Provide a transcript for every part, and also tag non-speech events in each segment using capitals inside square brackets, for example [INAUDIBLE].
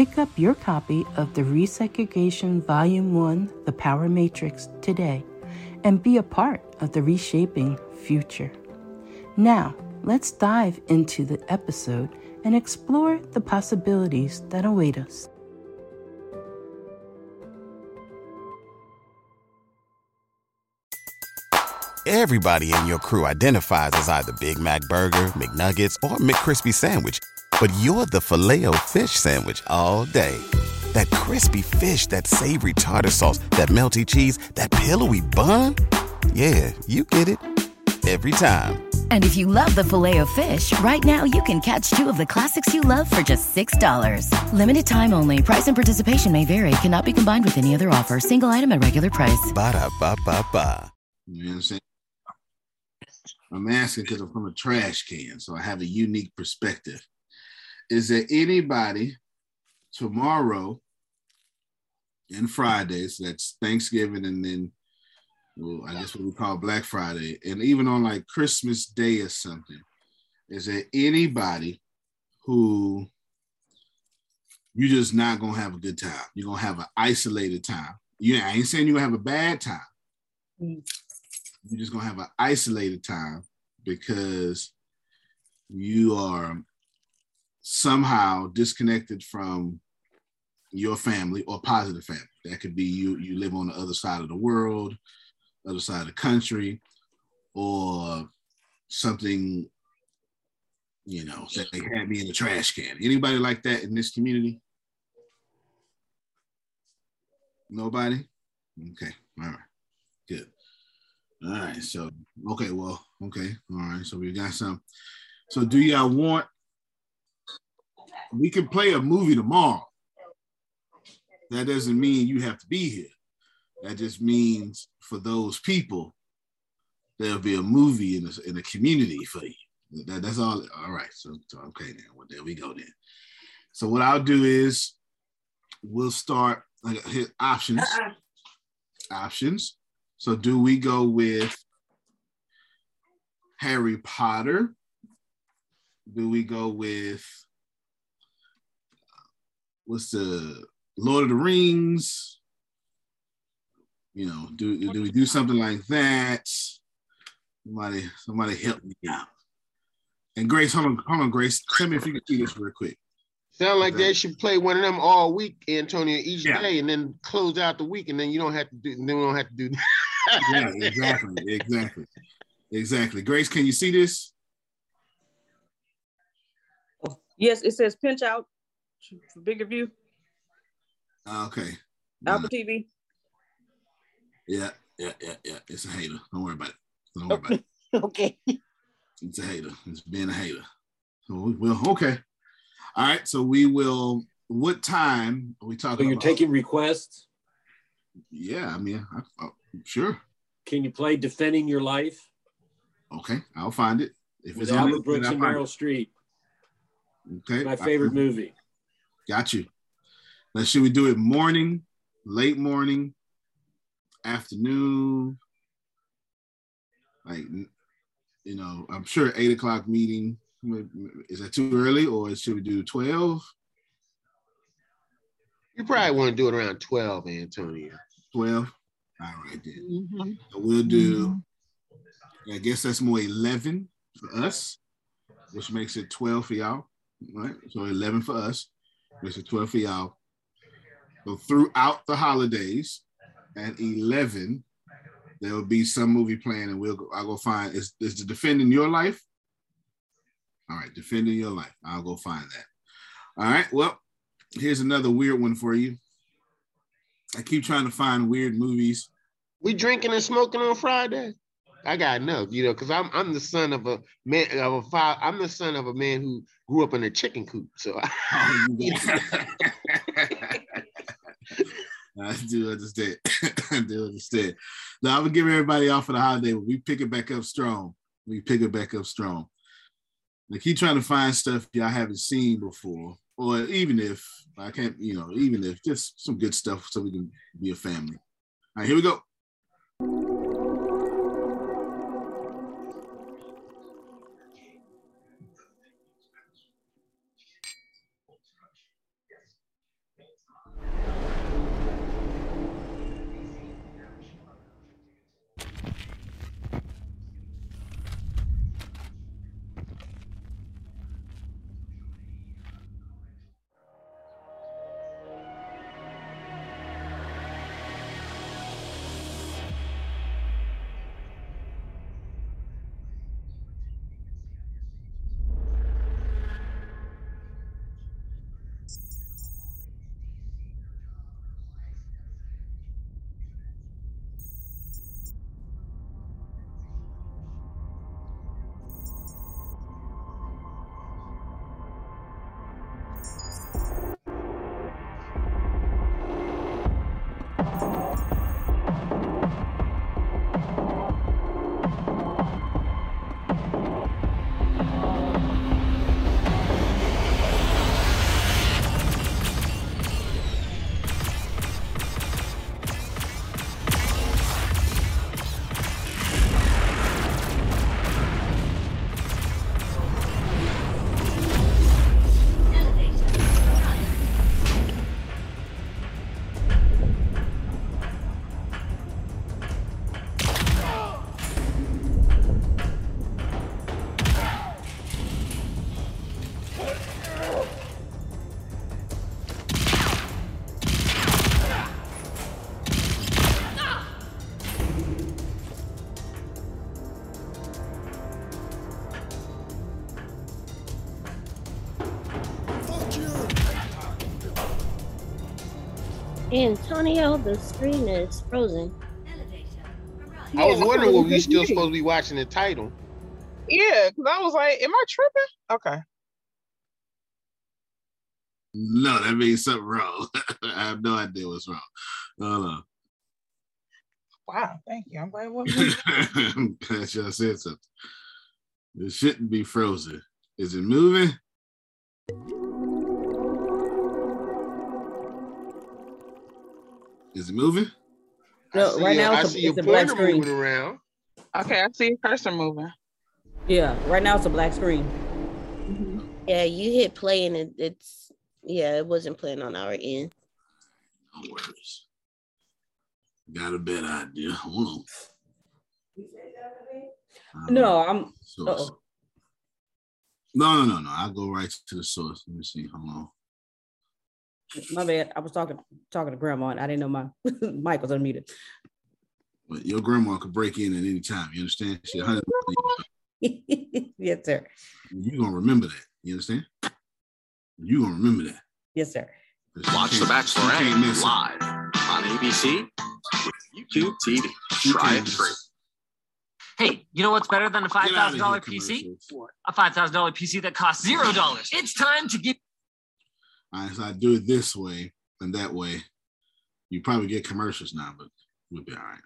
Pick up your copy of the Resegregation Volume 1 The Power Matrix today and be a part of the reshaping future. Now, let's dive into the episode and explore the possibilities that await us. Everybody in your crew identifies as either Big Mac Burger, McNuggets, or McCrispy Sandwich but you're the filet fish sandwich all day. That crispy fish, that savory tartar sauce, that melty cheese, that pillowy bun. Yeah, you get it every time. And if you love the filet of fish, right now you can catch two of the classics you love for just $6. Limited time only. Price and participation may vary. Cannot be combined with any other offer. Single item at regular price. Ba da ba ba ba. You know what I'm saying? I'm asking because I'm from a trash can, so I have a unique perspective is there anybody tomorrow and Fridays, that's Thanksgiving and then well, I guess what we call Black Friday, and even on like Christmas Day or something, is there anybody who you're just not gonna have a good time? You're gonna have an isolated time. Yeah, I ain't saying you're gonna have a bad time. Mm. You're just gonna have an isolated time because you are somehow disconnected from your family or positive family. That could be you you live on the other side of the world, other side of the country, or something, you know, that they had me in the trash can. Anybody like that in this community? Nobody? Okay, all right, good. All right, so okay, well, okay, all right. So we got some. So do y'all want we can play a movie tomorrow. That doesn't mean you have to be here. That just means for those people, there'll be a movie in a, in a community for you. That, that's all. All right. So, so okay then. Well, there we go then. So what I'll do is we'll start like hit options. Uh-uh. Options. So do we go with Harry Potter? Do we go with what's the Lord of the Rings? You know, do do we do something like that? Somebody, somebody help me out. And Grace, hold on, hold on, Grace. Tell me if you can see this real quick. Sound like Exactly. they should play one of them all week, Antonio, each Yeah. day, and then close out the week, and then you don't have to do. Then we don't have to do. Yeah, exactly, exactly, exactly. Grace, can you see this? Yes, it says pinch out for bigger view, Uh, Okay. Apple TV. Yeah, yeah, yeah, yeah. It's a hater. Don't worry about it. Don't worry about it. [LAUGHS] Okay. It's a hater. It's being a hater. So we will. Okay. All right. So we will. What time are we talking? So talking you're about? taking requests. Yeah. I mean, I, oh, sure. Can you play Defending Your Life Okay. I'll find it. If with it's on Albert it, Brooks and Meryl Streep? Okay. My favorite movie. Got you. Now, should we do it morning, late morning, afternoon? Like, you know, I'm sure eight o'clock meeting. Is that too early, or should we do twelve? You probably want to do it around twelve, Antonio. 12? All right, then. Mm-hmm. So we'll do, mm-hmm. I guess that's more 11 for us, which makes it 12 for y'all. Right? So 11 for us, makes it 12 for y'all. So throughout the holidays at 11, there will be some movie playing, and we'll go, I'll go find is, is the defending your life? All right, defending your life. I'll go find that. All right, well, here's another weird one for you. I keep trying to find weird movies. We drinking and smoking on Friday. I got enough, you know, because I'm I'm the son of a man of a father. I'm the son of a man who grew up in a chicken coop. So you [LAUGHS] [LAUGHS] I do understand. [LAUGHS] I do understand. Now I'm gonna give everybody off for the holiday, we pick it back up strong. We pick it back up strong. Like keep trying to find stuff y'all haven't seen before, or even if I can't, you know, even if just some good stuff so we can be a family. All right, here we go. Antonio, the screen is frozen. I was wondering what we still movie. supposed to be watching the title. Yeah, because I was like, am I tripping? Okay. No, that means something wrong. [LAUGHS] I have no idea what's wrong. Hold on. Wow, thank you. I'm glad [LAUGHS] what I'm glad y'all said something. It shouldn't be frozen. Is it moving? Is it moving? No, I right now a- I it's a- see it's a a black screen. moving around. Okay, I see your cursor moving. Yeah, right now it's a black screen. Yeah, you hit play and it, it's yeah, it wasn't playing on our end. No worries. Got a better idea. Hold on. Uh, No, I'm. No, no, no, no. I'll go right to the source. Let me see. Hold on. My bad. I was talking talking to grandma and I didn't know my [LAUGHS] mic was unmuted. But your grandma could break in at any time. You understand? She 100 [LAUGHS] yes, sir. You gonna remember that. You understand? You're gonna remember that. Yes, sir. Watch The Bachelorette live on ABC, YouTube TV. Try it free. Hey, you know what's better than a five Get out of thousand dollar PC? A five thousand dollar PC that costs zero dollars. It's time to get. All right, so I do it this way and that way. You probably get commercials now, but we'll be all right.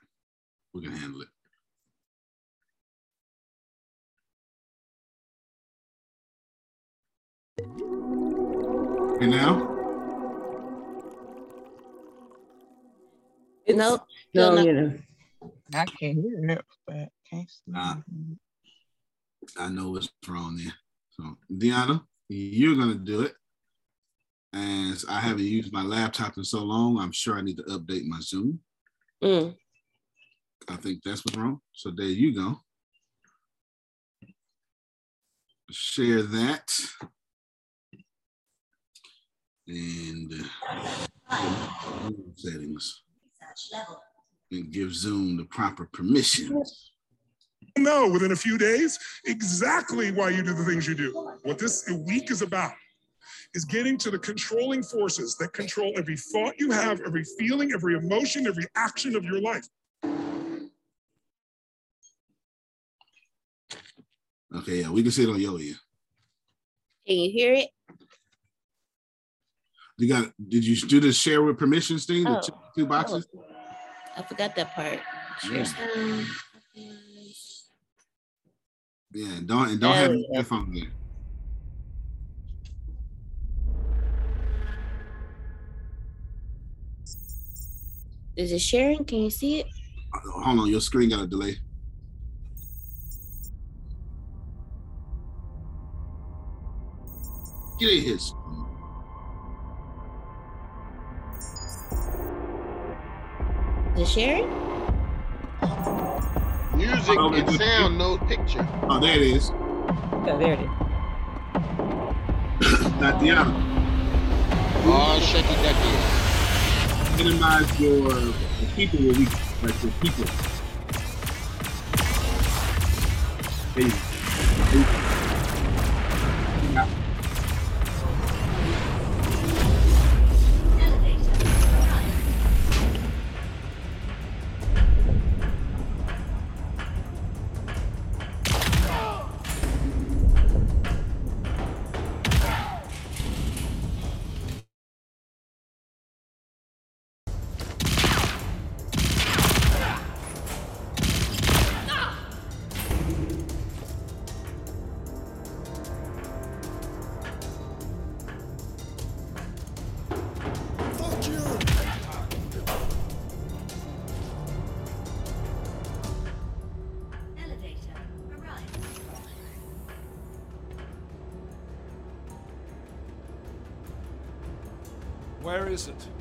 We can handle it. And now, Nope. No, no. you know. I can't hear it, but can't see. Nah. I know what's wrong there. So, Deanna, you're gonna do it. As I haven't used my laptop in so long, I'm sure I need to update my Zoom. Mm. I think that's what's wrong. So there you go. Share that. And uh, settings. And give Zoom the proper permissions. know within a few days exactly why you do the things you do. What this week is about is getting to the controlling forces that control every thought you have, every feeling, every emotion, every action of your life. Okay, yeah, we can see it on your ear. Can you hear it? You got did you do the share with permissions thing? The Oh. two- two boxes? I forgot that part. Yeah. Yeah, and don't and don't have There your we go. Is it sharing? Can you see it? Uh, Hold on, your screen got a delay. Get in his. Is it sharing? Music Oh, and sound, no picture. Oh, there it is. Oh, there it is. [COUGHS] Tatiana, Oh, shake it that good. Minimize your people where we like the people. There is it?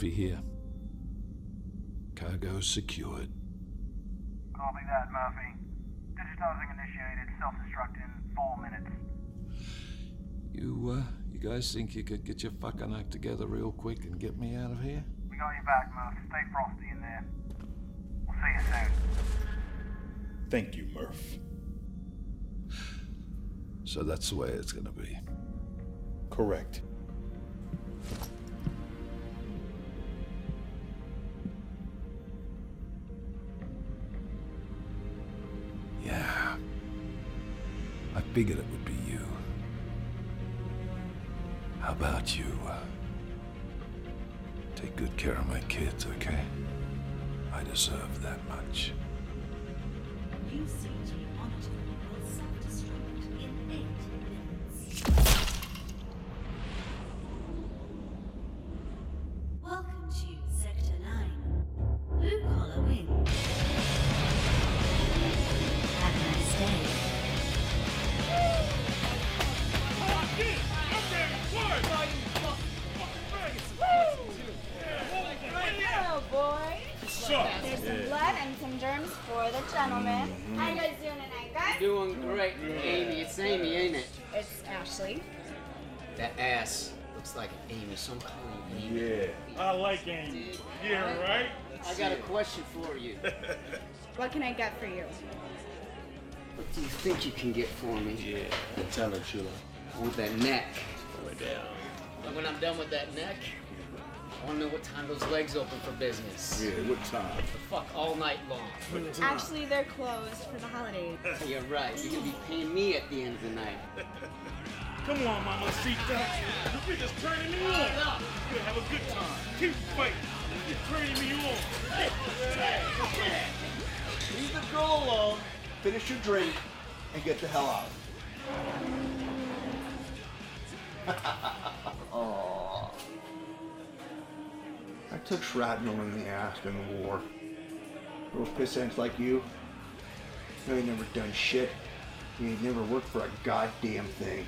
Self-destruct in nine minutes. Murphy here. Cargo secured. Copy that, Murphy. Digitizing initiated. Self-destruct in four minutes. You, uh, you guys think you could get your fucking act together real quick and get me out of here? We got your back, Murph. Stay frosty in there. We'll see you soon. Thank you, Murph. So that's the way it's gonna be. Correct. Figured it would be you. How about you? Take good care of my kids, okay? I deserve that much. UCG monitor What can I get for you? What do you think you can get for me? Yeah. Tell her, Sheila. With oh, that neck. Slow it down. And when I'm done with that neck, I want to know what time those legs open for business. Yeah, what time? The fuck all night long. Actually, they're closed for the holidays. [LAUGHS] You're right. You're gonna be paying me at the end of the night. [LAUGHS] Come on, mamacita. You're just turning me on. You're gonna have a good time. Keep fighting. You're turning me on. Leave the girl alone, finish your drink, and get the hell out. [LAUGHS] I took shrapnel in the ass in the war. Little pissants like you, you ain't never done shit. You ain't never worked for a goddamn thing.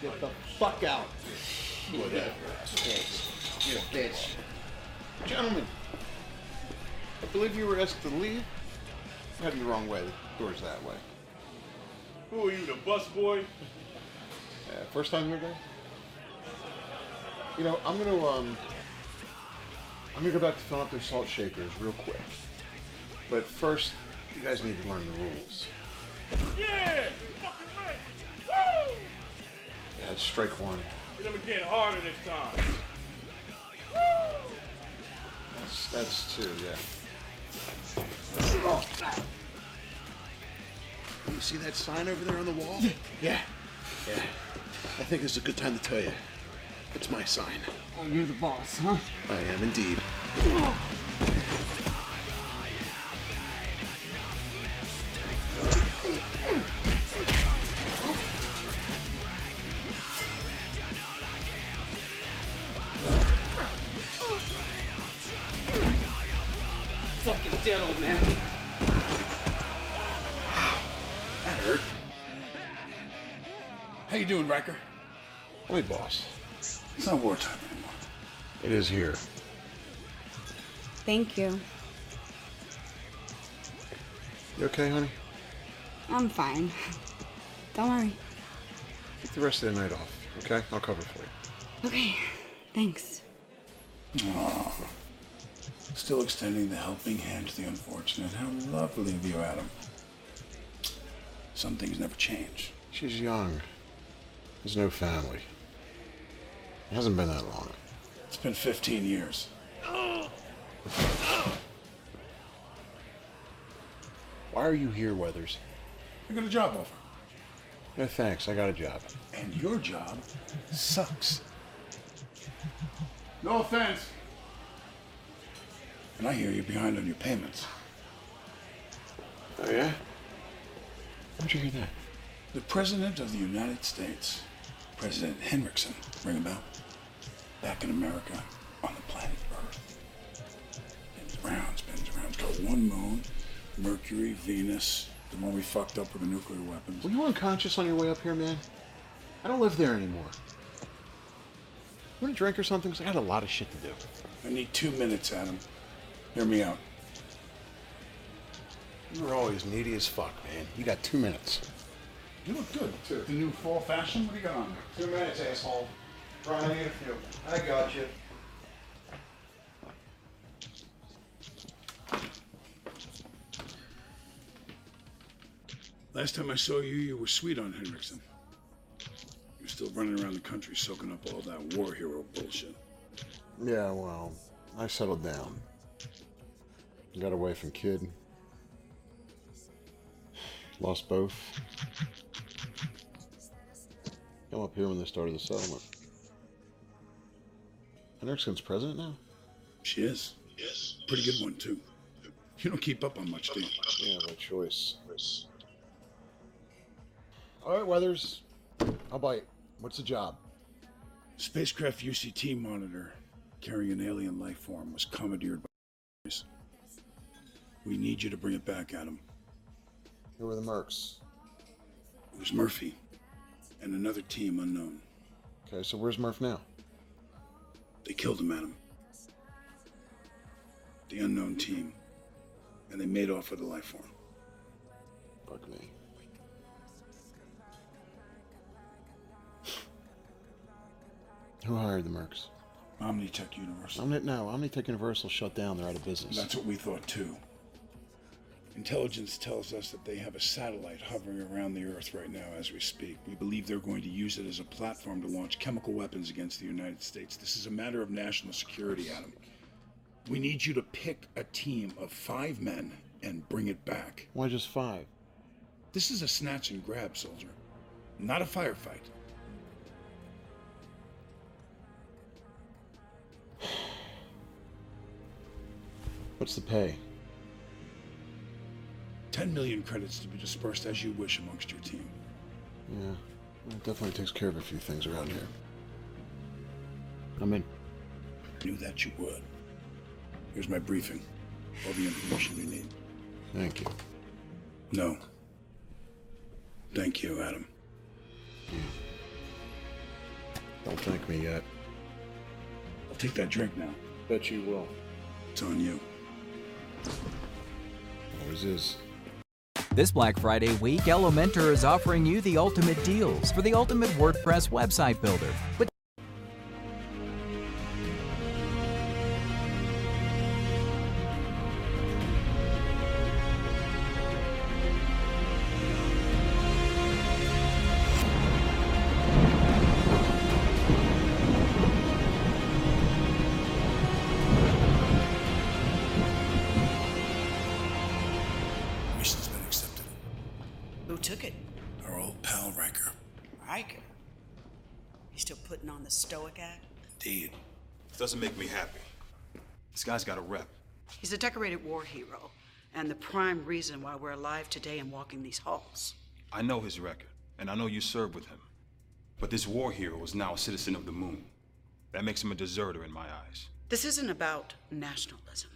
Get the fuck out. Whatever. A bitch. Gentlemen, I believe you were asked to leave. You the wrong way. The door's that way. Who are you, the bus boy? Uh, first time here, guys? You know, I'm gonna um, I'm gonna go back to filling up their salt shakers real quick. But first, you guys need to learn the rules. Yeah! Fucking right! Woo! Yeah, it's strike one. Get them again harder this time. Woo! That's that's two, yeah. You see that sign over there on the wall? Yeah. Yeah. I think it's a good time to tell you. It's my sign. Oh, you're the boss, huh? I am indeed. Oh. Is here. Thank you. You okay, honey? I'm fine. Don't worry. Take the rest of the night off, okay? I'll cover for you. Okay, thanks. Aw. Still extending the helping hand to the unfortunate. How lovely of you, Adam. Some things never change. She's young. There's no family. It hasn't been that long. It's been 15 years. Why are you here, Weathers? I got a job offer. No thanks, I got a job. And your job sucks. No offense. And I hear you're behind on your payments. Oh, yeah? How'd you hear that? The President of the United States, President Henriksen, ring a bell? Back in America, on the planet Earth. Spins around, spins around. It's got one moon, Mercury, Venus, the one we fucked up with the nuclear weapons. Were you unconscious on your way up here, man? I don't live there anymore. You want a drink or something? 'Cause I got a lot of shit to do. I need two minutes, Adam. Hear me out. You were always needy as fuck, man. You got two minutes. You look good, too. The new fall fashion? What do you got on? Two minutes, asshole. Try to need a few. I got you. Last time I saw you, you were sweet on Henriksen. You're still running around the country soaking up all that war hero bullshit. Yeah, well, I settled down. Got a wife and kid. Lost both. Come up here when they started the settlement. Henriksen's president now? She is. Yes. Pretty good one, too. You don't keep up on much, do you? Yeah, no choice. All right, Weathers. I'll bite. What's the job? Spacecraft UCT monitor carrying an alien life form was commandeered by. We need you to bring it back, Adam. Who were the mercs? It was Murphy and another team unknown. Okay, so where's Murph now? They killed him, Adam. The unknown team. And they made off with the life form. Fuck me. Who hired the mercs? Omnitech Universal. Omni- no, Omnitech Universal shut down. They're out of business. That's what we thought too. Intelligence tells us that they have a satellite hovering around the Earth right now as we speak. We believe they're going to use it as a platform to launch chemical weapons against the United States. This is a matter of national security, Adam. We need you to pick a team of five men and bring it back. Why just five? This is a snatch and grab, soldier, not a firefight. What's the pay? 10 million credits to be dispersed as you wish amongst your team. Yeah, it definitely takes care of a few things around here. I'm in. Knew that you would. Here's my briefing. All the information you need. Thank you. No. Thank you, Adam. Don't thank me yet. I'll take that drink now. Bet you will. It's on you. Always is. This Black Friday week, Elementor is offering you the ultimate deals for the ultimate WordPress website builder. With doesn't make me happy. This guy's got a rep. He's a decorated war hero, and the prime reason why we're alive today and walking these halls. I know his record, and I know you served with him. But this war hero is now a citizen of the moon. That makes him a deserter in my eyes. This isn't about nationalism.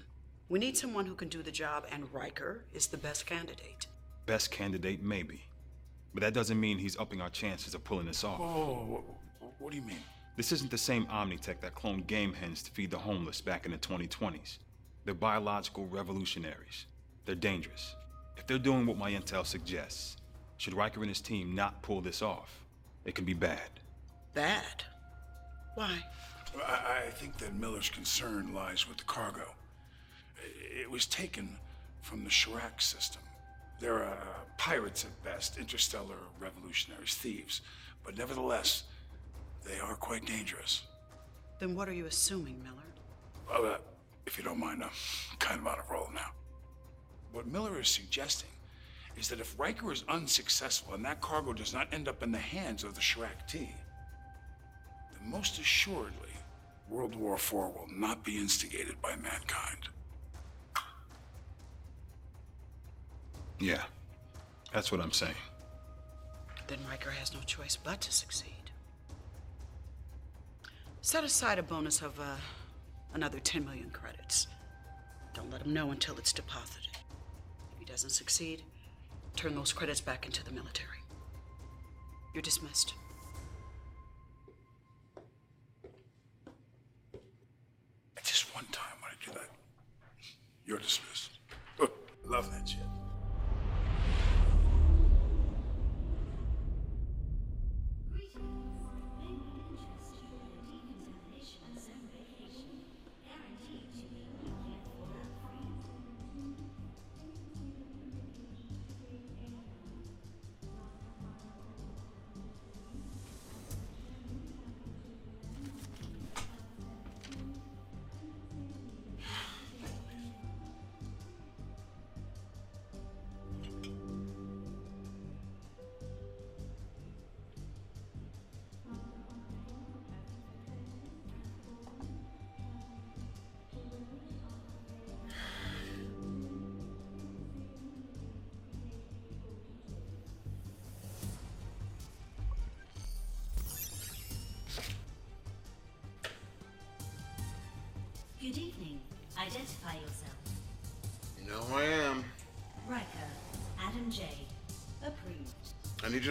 We need someone who can do the job, and Riker is the best candidate. Best candidate, maybe. But that doesn't mean he's upping our chances of pulling this off. Oh, what do you mean? This isn't the same Omnitech that cloned game hens to feed the homeless back in the 2020s. They're biological revolutionaries. They're dangerous. If they're doing what my intel suggests, should Riker and his team not pull this off, it could be bad. Bad? Why? I, I think that Miller's concern lies with the cargo. It was taken from the Shirak system. They're uh, pirates at best, interstellar revolutionaries, thieves. But nevertheless, they are quite dangerous. Then what are you assuming, Miller? Well, uh, if you don't mind, I'm kind of out of roll now. What Miller is suggesting is that if Riker is unsuccessful and that cargo does not end up in the hands of the Shirak T, then most assuredly, World War IV will not be instigated by mankind. Yeah, that's what I'm saying. Then Riker has no choice but to succeed. Set aside a bonus of uh, another 10 million credits. Don't let him know until it's deposited. If he doesn't succeed, turn those credits back into the military. You're dismissed. Just one time when I do that. You're dismissed. [LAUGHS] Love that shit.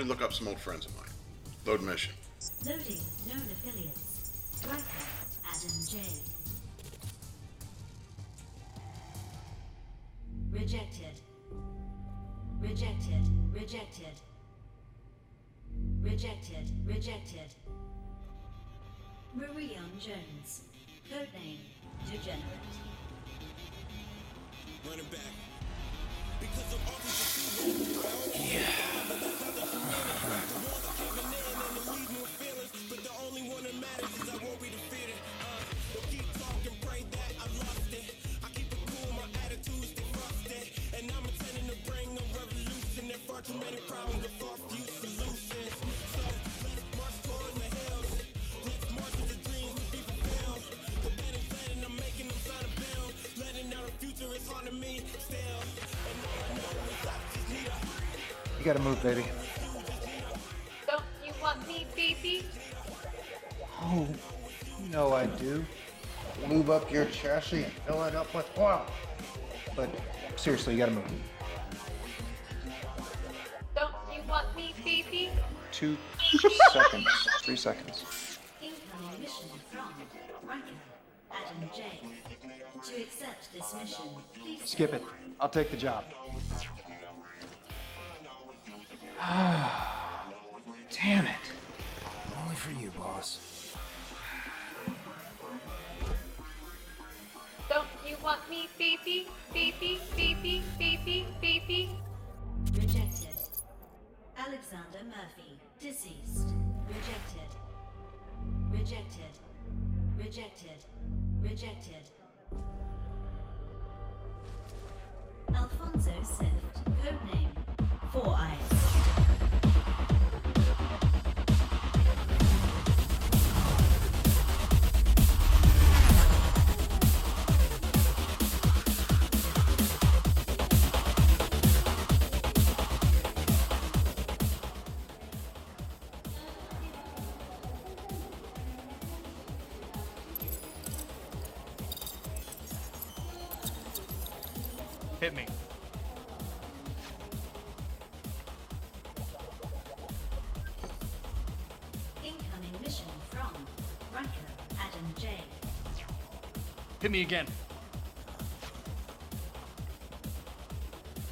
Look up some old friends of mine. Load mission. Loading known affiliates. Adam J. Rejected. Rejected. Rejected. Rejected. Rejected. Marion Jones. Codename Degenerate. You gotta move, baby. Don't you want me, baby? Oh, you know I do. Lube up your chassis and fill it up with oil. But seriously, you gotta move. Don't you want me, baby? Two seconds. Three seconds. Incoming mission from Riker, Adam J. To accept this mission, please Skip it. I'll take the job. [SIGHS] Damn it. Only for you, boss. Don't you want me, baby? Baby, baby, baby, baby. Rejected. Alexander Murphy, deceased. Rejected. Rejected. Rejected. Rejected. Alfonso Sift, codename Four Eyes. Hit me again.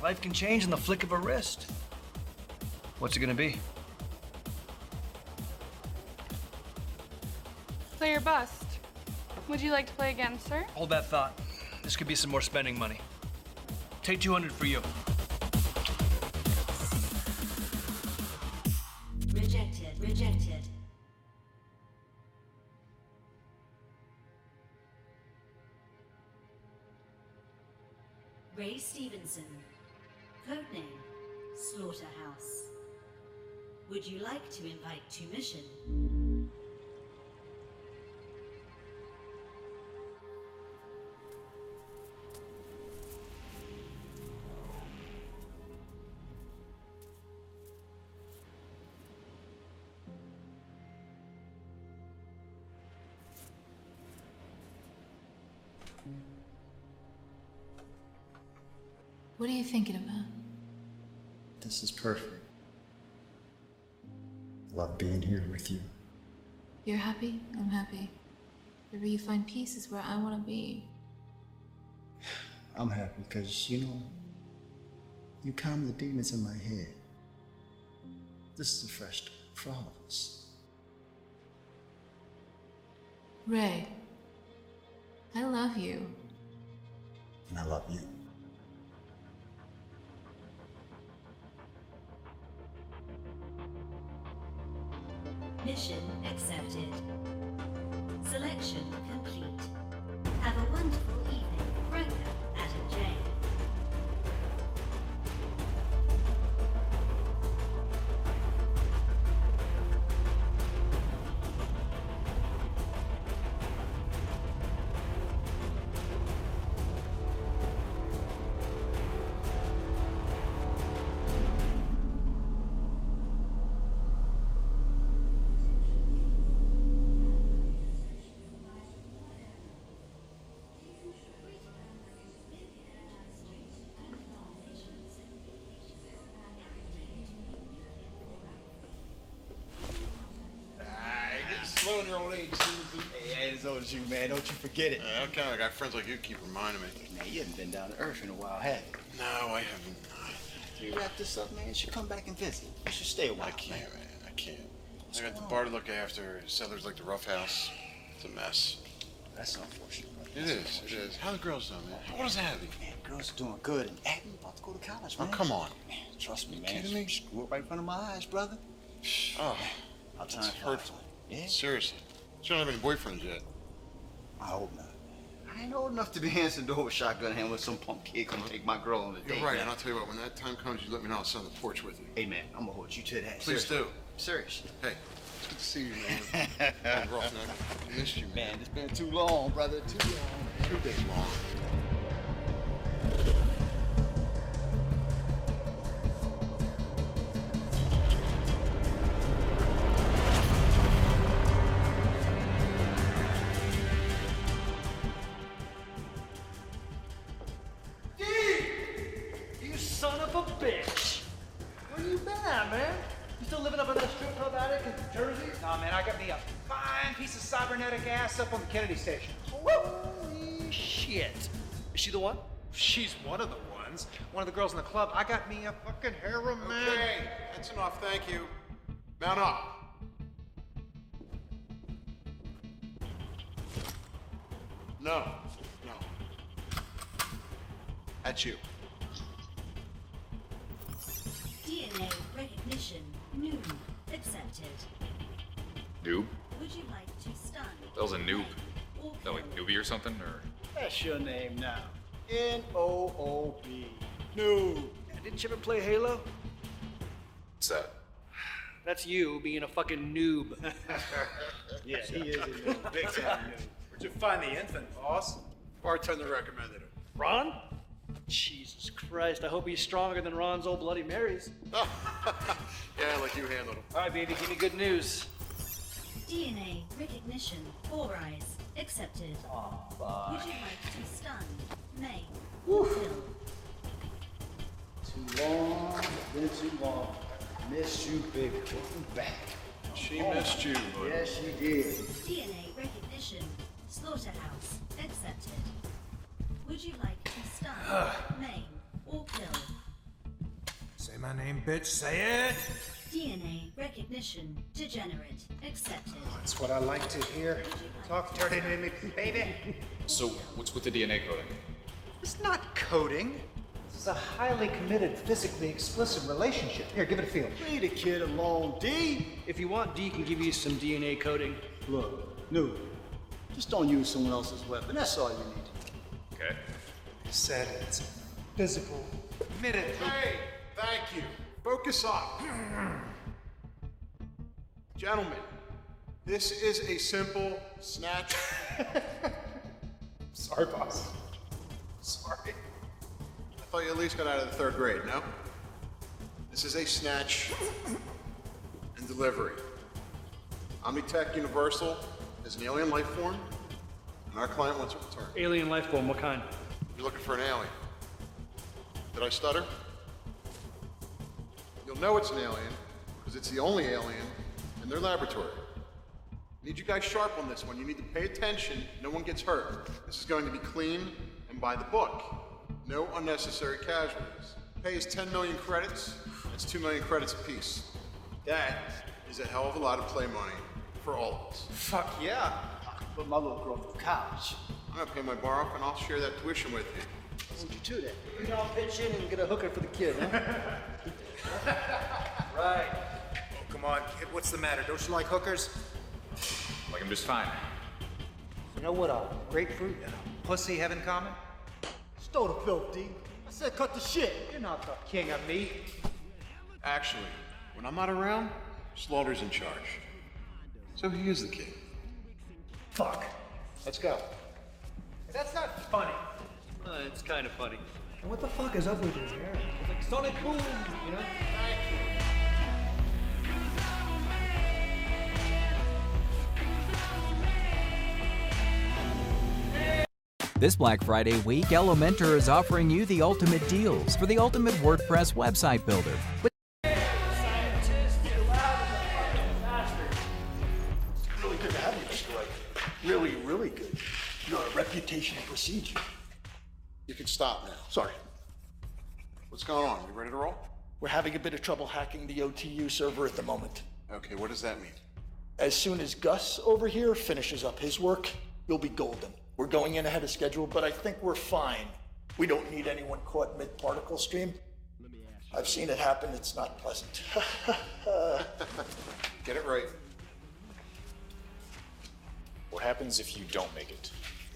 Life can change in the flick of a wrist. What's it gonna be? Player bust. Would you like to play again, sir? Hold that thought. This could be some more spending money. Take 200 for you. What are you thinking about? This is perfect. Love being here with you. You're happy? I'm happy. Wherever you find peace is where I want to be. [SIGHS] I'm happy because, you know, you calm the demons in my head. This is a fresh start for all of us. Ray, I love you. And I love you. Mission accepted. Selection complete. Have a wonderful evening. Riker, slow in your old age, Susan. Hey, I ain't as old as you, man. Don't you forget it. Yeah, okay, I got friends like you keep reminding me. Man, you haven't been down to Earth in a while, have you? No, I haven't. You wrap this up, man. You should come back and visit. You should stay a while. I can't, man. I can't. I got the bar to look after. Settlers like the rough house. It's a mess. That's unfortunate. It is. It is. How the girls doing, man? How old is Abby? Man, girls are doing good, and Abby about to go to college, oh, man. Oh, come on. Man, trust me, man. kidding me? She grew up right in front of my eyes, brother. Oh, I'll time hurtful. Yeah? Seriously. She don't have any boyfriends yet. I hope not. I ain't old enough to be answering the door with shotgun hand with some punk kid come take my girl on a date. You're right, man. and I'll tell you what, when that time comes, you let me know. I'll sit on the porch with you. Hey, man, I'm gonna hold you to that. Please Seriously. do. Seriously. Hey, it's good to see you, man. [LAUGHS] Roughneck. I missed you, man. Man, it's been too long, brother. Too long. Too damn long. Club. I got me a fucking harem, man. Okay, that's enough. Thank you. Mount up. No. No. That's you. DNA recognition. New. Accepted. Noob? Would you like to stun? That was a noob. Or That like newbie or something? Or That's your name now. N O O B. No. Didn't you ever play Halo? what's that? That's you being a fucking noob. [LAUGHS] Yeah, he is a noob. Big time noob. Where'd you find the infant, boss? Bartender recommended him. Ron? Jesus Christ, I hope he's stronger than Ron's old Bloody Marys. [LAUGHS] Yeah, like you handled him. All right, baby, give me good news. DNA recognition. Four eyes. Accepted. Oh, Would you like to stun? Main. Or kill? Too long. Been too long. Miss you, baby. Welcome back. She missed you. Oh, yes, she did. DNA recognition. Slaughterhouse. Accepted. Would you like to stun? [SIGHS] Main. Or kill? Say my name, bitch. Say it. DNA recognition. Degenerate. Accepted. Oh, that's what I like to hear. Talk dirty to me, baby. So what's with the DNA coding? It's not coding. This is a highly committed, physically explicit relationship. Here, give it a feel. Leave the kid alone, D. If you want, D can give you some DNA coding. Look, no. Just don't use someone else's weapon. That's all you need. Okay. He said it's physical, committed. Hey, thank you. Focus up. [CLEARS THROAT] Gentlemen, this is a simple snatch. [LAUGHS] Sorry, boss. Sorry. I thought you at least got out of the third grade, no? This is a snatch and delivery. Omnitech Universal is an alien life form, and our client wants a return. Alien life form, what kind? You're looking for an alien. Did I stutter? You'll know it's an alien, because it's the only alien in their laboratory. Need you guys sharp on this one. You need to pay attention. No one gets hurt. This is going to be clean and by the book. No unnecessary casualties. Pay is 10 million credits. That's 2 million credits apiece. That is a hell of a lot of play money for all of us. Fuck yeah. Put my little girl on the couch. I'm gonna pay my bar off and I'll share that tuition with you. Hold you to that. You can all pitch in and get a hooker for the kid, huh? [LAUGHS] right. Oh, come on, kid. What's the matter? Don't you like hookers? Like I'm just fine. You know what a grapefruit and a pussy have in common? Stow the filthy. I said cut the shit. You're not the king of meat. Actually, when I'm not around, Slaughter's in charge. So he is the king. Fuck. Let's go. That's not funny. Uh, it's kind of funny. And what the fuck is up with his hair? It's like Sonic Boom, you know? This Black Friday week, Elementor is offering you the ultimate deals for the ultimate WordPress website builder. But Really good to have you, Mr. Wright. Really, really good. You're a reputation and procedure. You can stop now. Sorry. What's going on? You ready to roll? We're having a bit of trouble hacking the OTU server at the moment. Okay, what does that mean? As soon as Gus over here finishes up his work, you'll be golden. We're going in ahead of schedule, but I think we're fine. We don't need anyone caught mid particle stream. I've seen it happen, it's not pleasant. [LAUGHS] Get it right. What happens if you don't make it?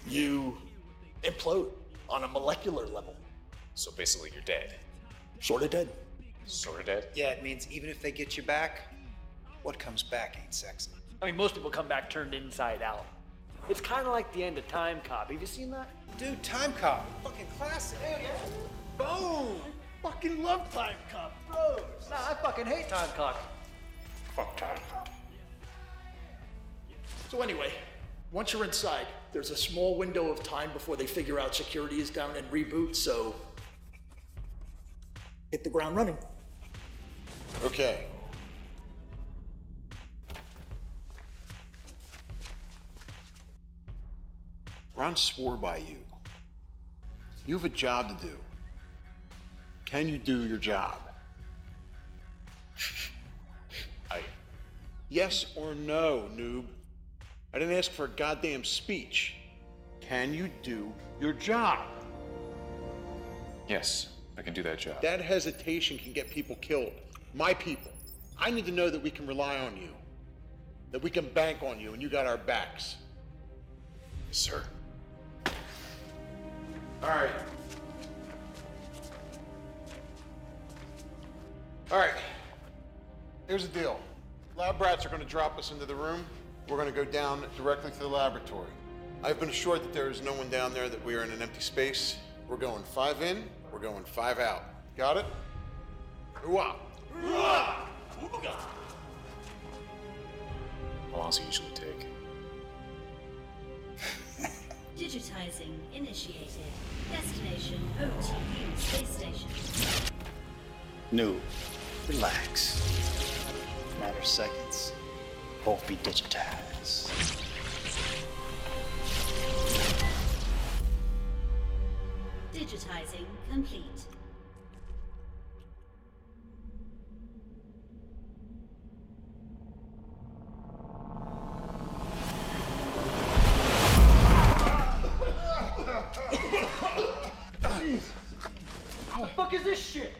You implode on a molecular level. So basically, you're dead. Sorta dead. Sorta dead? Yeah, it means even if they get you back, what comes back ain't sexy. I mean, most people come back turned inside out. It's kind of like the end of Time Cop. Have you seen that? Dude, Time Cop, fucking classic. Boom! Fucking love Time Cop, bros. Nah, I fucking hate Time Cop. Fuck time. So anyway, once you're inside, there's a small window of time before they figure out security is down and reboot, so hit the ground running. Okay. Ron swore by you. You have a job to do. Can you do your job? [LAUGHS] I. Yes or no, noob? I didn't ask for a goddamn speech. Can you do your job? Yes, I can do that job. That hesitation can get people killed. My people. I need to know that we can rely on you. That we can bank on you and you got our backs. Sir. All right. All right. Here's the deal. Lab rats are going to drop us into the room. We're going to go down directly to the laboratory. I've been assured that there is no one down there, that we are in an empty space. We're going five in, we're going five out. Got it? Hooah! How long does it usually take? [LAUGHS] Digitizing initiated. Destination OTU space station. No. Relax. Matter of seconds. Both be digitized. Digitizing complete.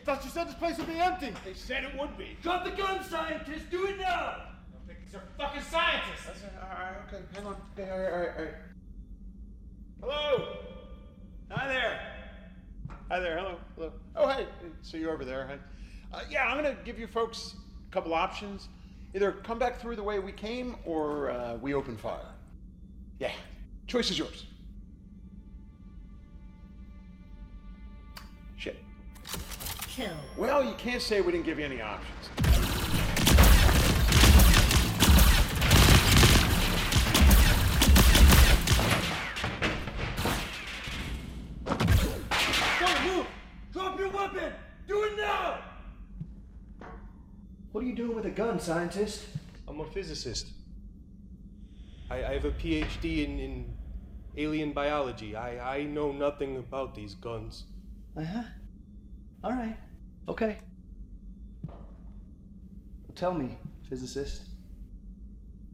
Thought you said this place would be empty. They said it would be. Drop the gun, scientist! Do it now! These are fucking scientists. All right, okay, hang on. Okay, all right, all right, all right. Hello. Hi there. Hi there. Hello. Hello. Oh, hey. So you're over there, hey? Uh, yeah, I'm gonna give you folks a couple options. Either come back through the way we came, or uh, we open fire. Yeah. Choice is yours. Kill. Well, you can't say we didn't give you any options. Don't move! Drop your weapon! Do it now! What are you doing with a gun, scientist? I'm a physicist. I, I have a PhD in, in alien biology. I, I know nothing about these guns. Uh huh. All right. Okay. Tell me, physicist.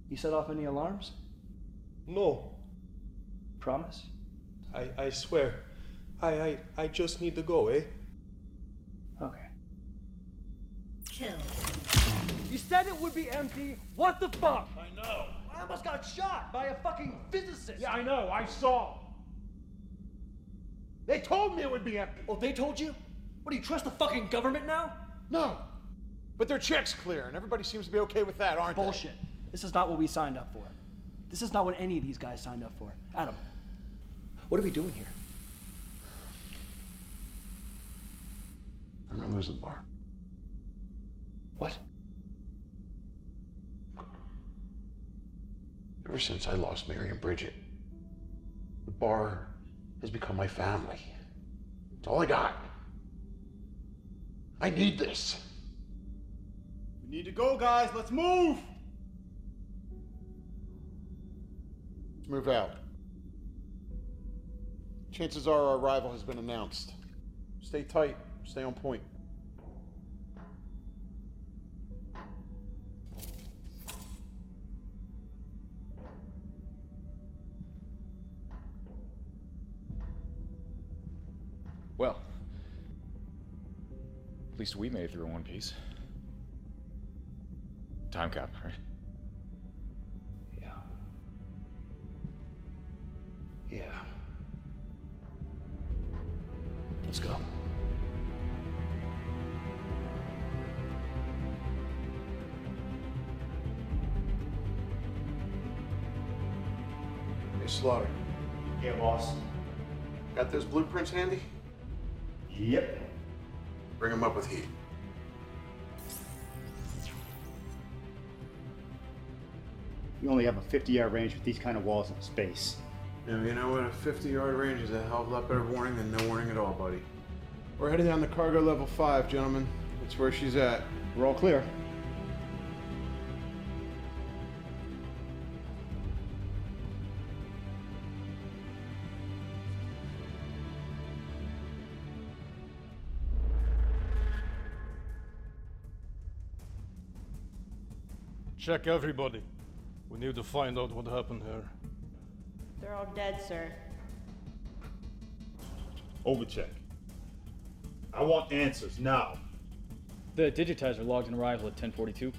You set off any alarms? No, Promise? I, I swear. I, I, I just need to go, eh? Okay. Kill. You said it would be empty. What the fuck? I know. I almost got shot by a fucking physicist. Yeah, I know. I saw. They told me it would be empty. Oh, they told you? What do you trust the fucking government now? No. But their check's clear, and everybody seems to be okay with that, aren't they? Bullshit. This is not what we signed up for. This is not what any of these guys signed up for. Adam, what are we doing here? I'm gonna lose the bar. What? Ever since I lost Mary and Bridget, the bar has become my family. It's all I got. I need this. We need to go, guys. Let's move. Let's move out. Chances are our arrival has been announced. Stay tight, stay on point. Well, at least we made it through in one piece. Time cap, right? Yeah. Yeah. Let's go. Hey, Slaughter. Yeah, boss. Got those blueprints handy? Yep. Bring them up with heat. You only have a 50 yard range with these kind of walls in space. You know what? A 50 yard range is a hell of a lot better warning than no warning at all, buddy. We're heading down to cargo level 5, gentlemen. That's where she's at. We're all clear. Check everybody. We need to find out what happened here. They're all dead, sir. Overcheck. I want answers now. The digitizer logged an arrival at 1042.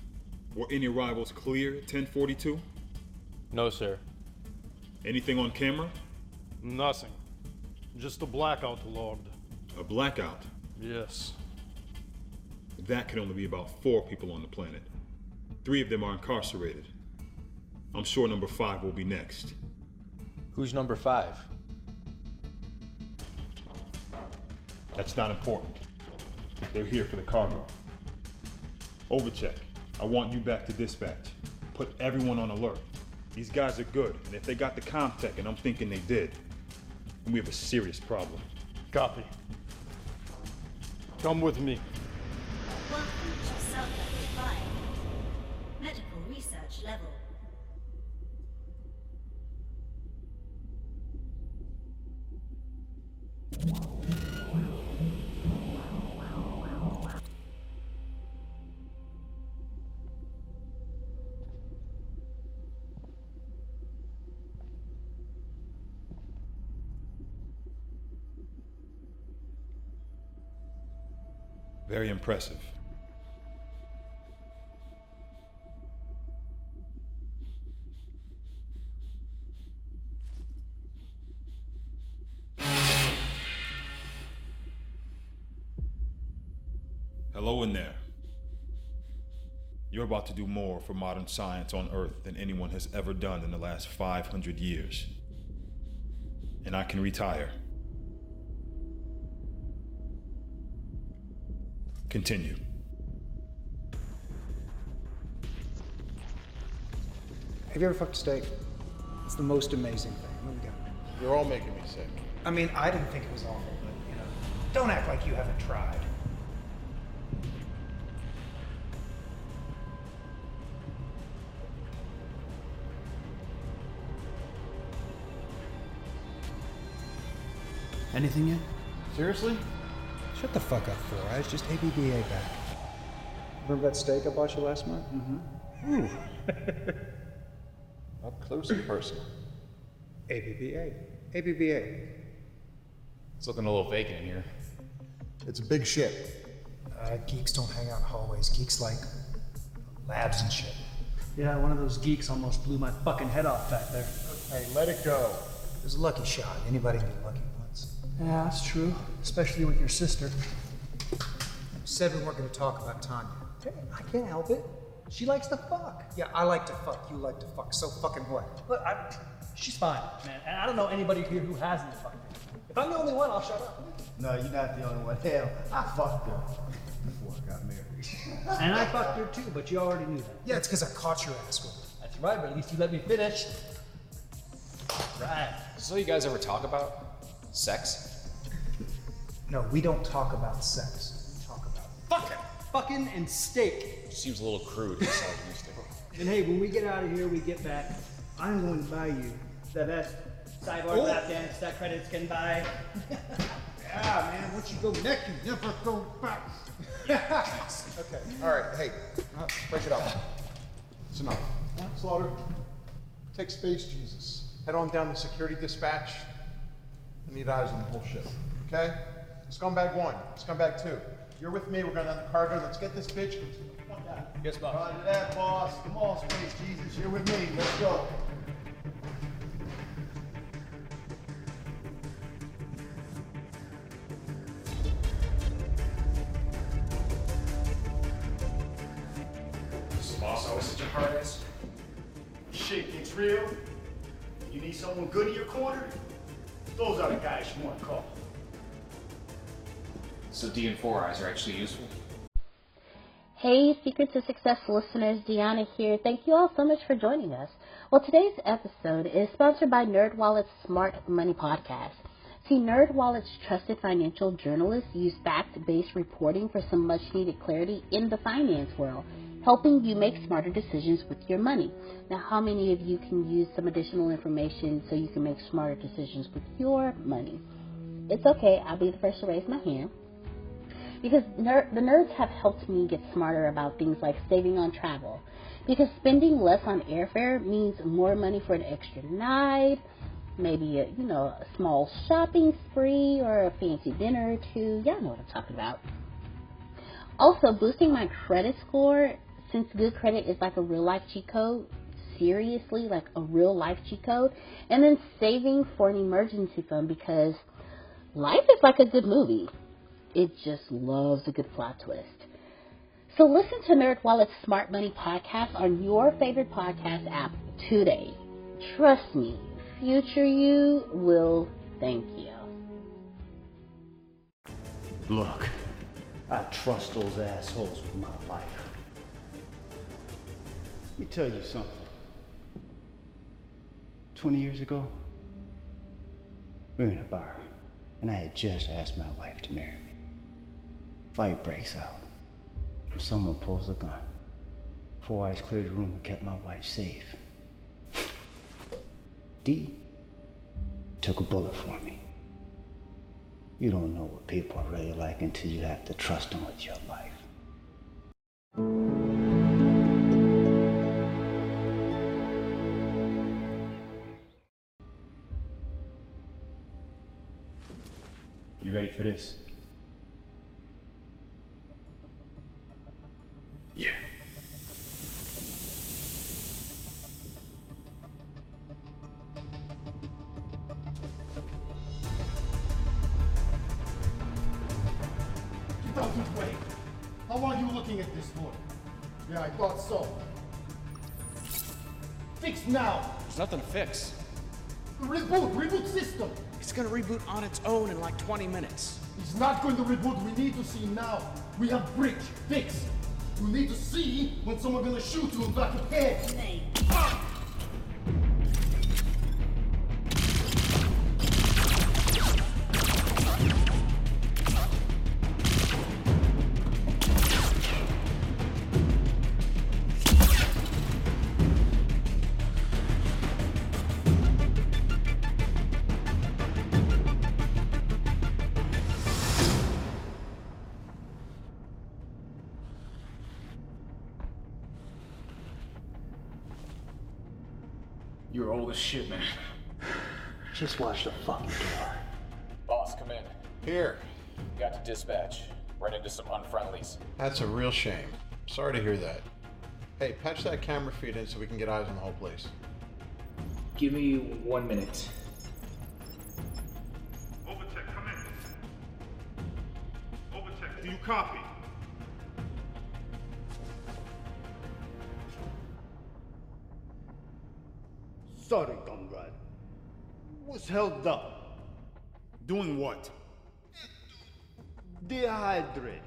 Were any arrivals clear at 1042? No, sir. Anything on camera? Nothing. Just a blackout logged. A blackout? Yes. That could only be about four people on the planet. Three of them are incarcerated. I'm sure number five will be next. Who's number five? That's not important. They're here for the cargo. Overcheck. I want you back to dispatch. Put everyone on alert. These guys are good, and if they got the Comtech, and I'm thinking they did, then we have a serious problem. Copy. Come with me. Level. Very impressive. About to do more for modern science on Earth than anyone has ever done in the last 500 years. And I can retire. Continue. Have you ever fucked a steak? It's the most amazing thing. What do we got? You're all making me sick. I mean, I didn't think it was awful, but you know, don't act like you haven't tried. Anything yet? Seriously? Shut the fuck up, Four Eyes. Just ABBA back. Remember that steak I bought you last month? Mm-hmm. Ooh. [LAUGHS] Up close and personal. ABBA. ABBA. It's looking a little vacant in here. It's a big ship. Uh, geeks don't hang out in hallways. Geeks like labs and shit. Yeah, one of those geeks almost blew my fucking head off back there. Hey, let it go. It was a lucky shot. Anybody can be lucky once. Yeah, that's true. Especially with your sister. Said we weren't going to talk about Tanya. I can't help it. She likes to fuck. Yeah, I like to fuck. You like to fuck. So fucking what? Look, I, she's fine, man. And I don't know anybody here who hasn't fucked her. If I'm the only one, I'll shut up. No, you're not the only one. Hell, I fucked her before I got married. [LAUGHS] And I fucked her too, but you already knew that. Yeah, it's because I caught your ass with it. That's right, but at least you let me finish. Right. So you guys ever talk about sex? No, we don't talk about sex. We talk about Fucking, fucking, and steak. Seems a little crude. [LAUGHS] And hey, when we get out of here, we get back. I'm going to buy you the best cyborg lap dance that credits can buy. [LAUGHS] Yeah, man, once you go neck, you never go back. [LAUGHS] Okay, all right, hey, uh, break it up. It's enough. Slaughter, take Space Jesus. Head on down to security dispatch. I need eyes on the whole ship, okay? Scumbag one, scumbag two. You're with me, we're going down the cargo. Let's get this bitch. Fuck out. Yes, boss. Roger that, boss. Come on, Space Jesus, you're with me. Let's go. Boss always such a hard ass. Shit gets real. You need someone good in your corner? Those are the guys you want to call. So D and Four Eyes are actually useful. Hey, Secrets of Success listeners, Deanna here. Thank you all so much for joining us. Well, today's episode is sponsored by NerdWallet's Smart Money Podcast. See, NerdWallet's trusted financial journalists use fact-based reporting for some much-needed clarity in the finance world, helping you make smarter decisions with your money. Now, how many of you can use some additional information so you can make smarter decisions with your money? It's okay. I'll be the first to raise my hand because ner- the nerds have helped me get smarter about things like saving on travel. Because spending less on airfare means more money for an extra night, maybe a you know a small shopping spree or a fancy dinner or two. Y'all know what I'm talking about. Also, boosting my credit score since good credit is like a real life cheat code. Seriously, like a real life cheat code, and then saving for an emergency fund because life is like a good movie it just loves a good plot twist. So listen to NerdWallet's Smart Money podcast on your favorite podcast app today. Trust me, future you will thank you. Look, I trust those assholes with my life. Let me tell you something. 20 years ago, we were in a bar, and I had just asked my wife to marry me. Fight breaks out. Someone pulls a gun. Four eyes cleared the room and kept my wife safe. D took a bullet for me. You don't know what people are really like until you have to trust them with your life. You ready for this? Yeah. Get out this way. How long you looking at this for? Yeah, I thought so. Fix now. There's nothing to fix. On its own in like 20 minutes. It's not going to reboot. We need to see now. We have bridge. fixed. We need to see when someone gonna shoot you in back of head. That's a real shame. Sorry to hear that. Hey, patch that camera feed in so we can get eyes on the whole place. Give me one minute. Overtech, come in. Overtech, do you copy? Sorry, comrade. Was held up. Doing what? Dehydrated.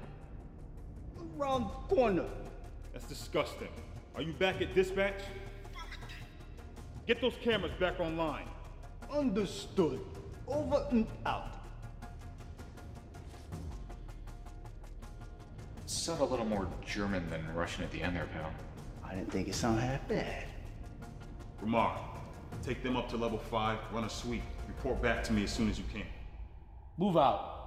Around the corner. That's disgusting. Are you back at dispatch? Get those cameras back online. Understood. Over and out. Sound a little more German than Russian at the end there, pal. I didn't think it sounded half bad. Ramar, take them up to level 5, run a sweep. Report back to me as soon as you can. Move out.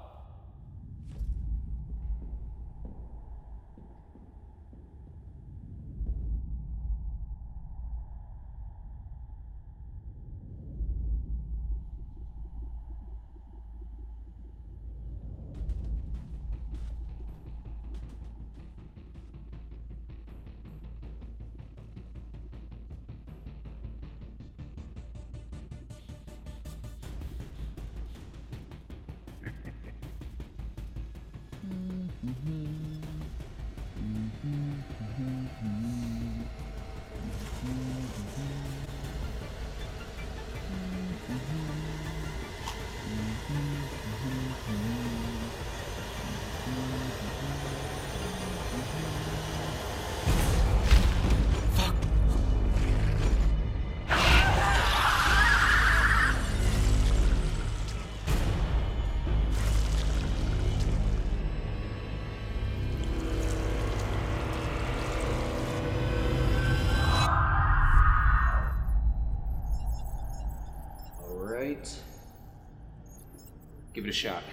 A shot.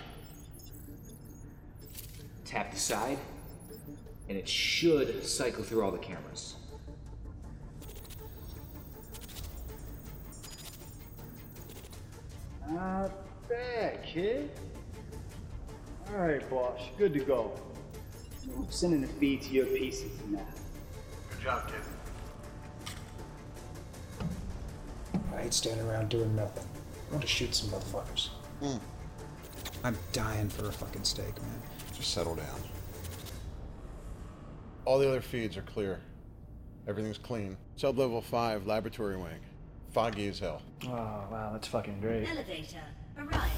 Tap the side, and it should cycle through all the cameras. Not bad, kid. Alright, boss. Good to go. I'm sending the feed to your pieces now. Good job, kid. I hate standing around doing nothing. I want to shoot some motherfuckers. Hmm. I'm dying for a fucking steak, man. Just settle down. All the other feeds are clear. Everything's clean. Sub level 5, laboratory wing. Foggy as hell. Oh, wow, that's fucking great. Elevator arrived.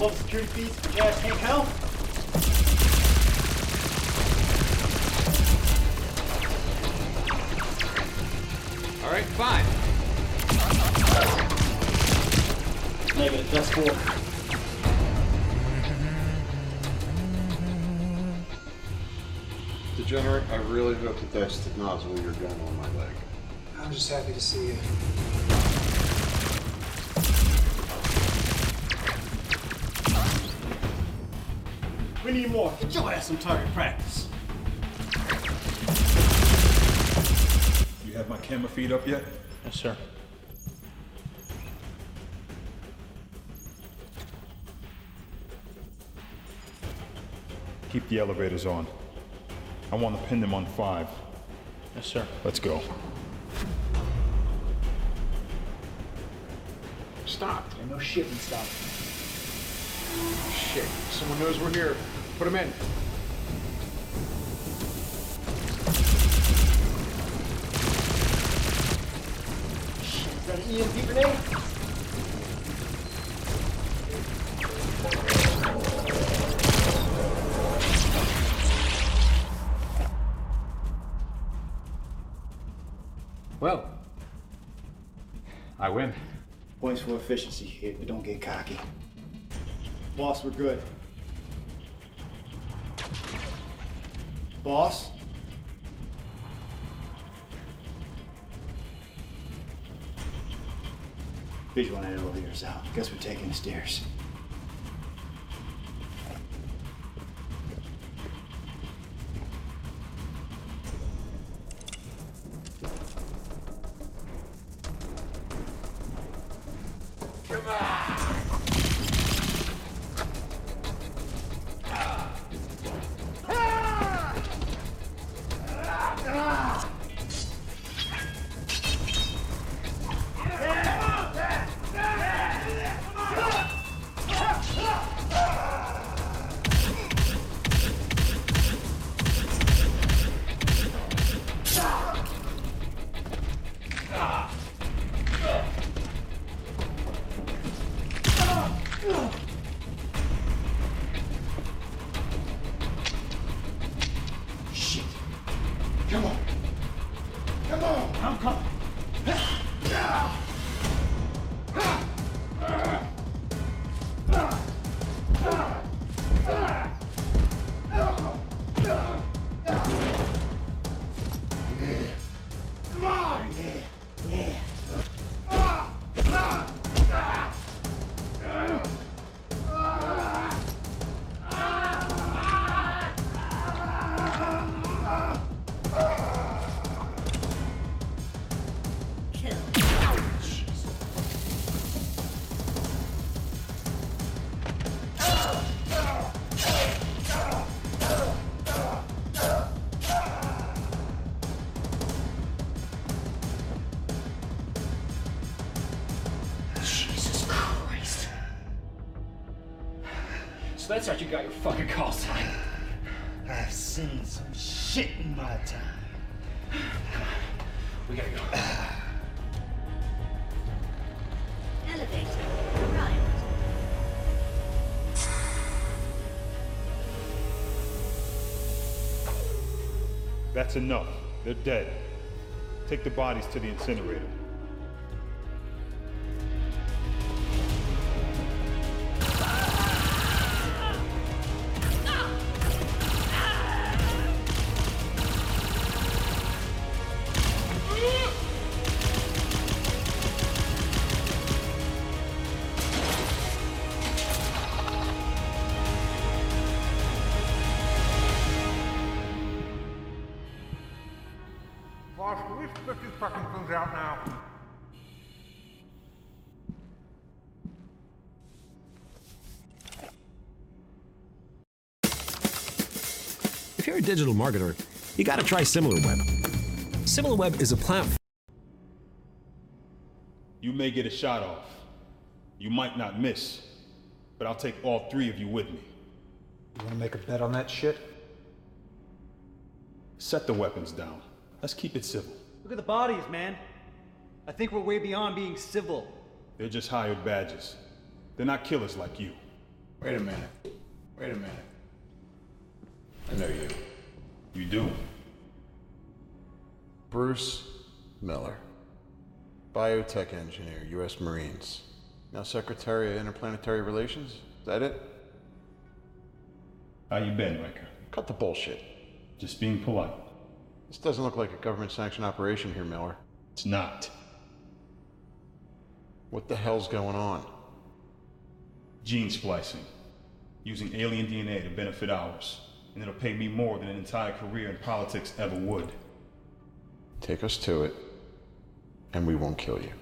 You can have a couple of security feeds, but your ass can't help. Alright, fine. Negative, that's four. Degenerate, I really hope that that's the nozzle of your gun on my leg. I'm just happy to see you. We need more. Get your ass some target practice. You have my camera feed up yet? Yes, sir. Keep the elevators on. I want to pin them on 5. Yes, sir. Let's go. Stop. Ain't no shit can stopped. Shit. Someone knows we're here. Put them in. Is that an EMP grenade? Well, I win. Points for efficiency here, but don't get cocky. Boss, we're good. Boss? That elevator's out. Guess we're taking the stairs. So that's how you got your fucking call sign. I've seen some shit in my time. Come on, We gotta go. Elevator arrived. That's enough. They're dead. Take the bodies to the incinerator. Digital marketer, you gotta try SimilarWeb. SimilarWeb is a platform. You may get a shot off. You might not miss. But I'll take all three of you with me. You wanna make a bet on that shit? Set the weapons down. Let's keep it civil. Look at the bodies, man. I think we're way beyond being civil. They're just hired badges. They're not killers like you. Wait a minute. Wait a minute. I know you. You do? Bruce Miller. Biotech engineer, U.S. Marines. Now Secretary of Interplanetary Relations? Is that it? How you been, Riker? Cut the bullshit. Just being polite. This doesn't look like a government sanctioned operation here, Miller. It's not. What the hell's going on? Gene splicing. Using alien DNA to benefit ours. And it'll pay me more than an entire career in politics ever would. Take us to it, and we won't kill you.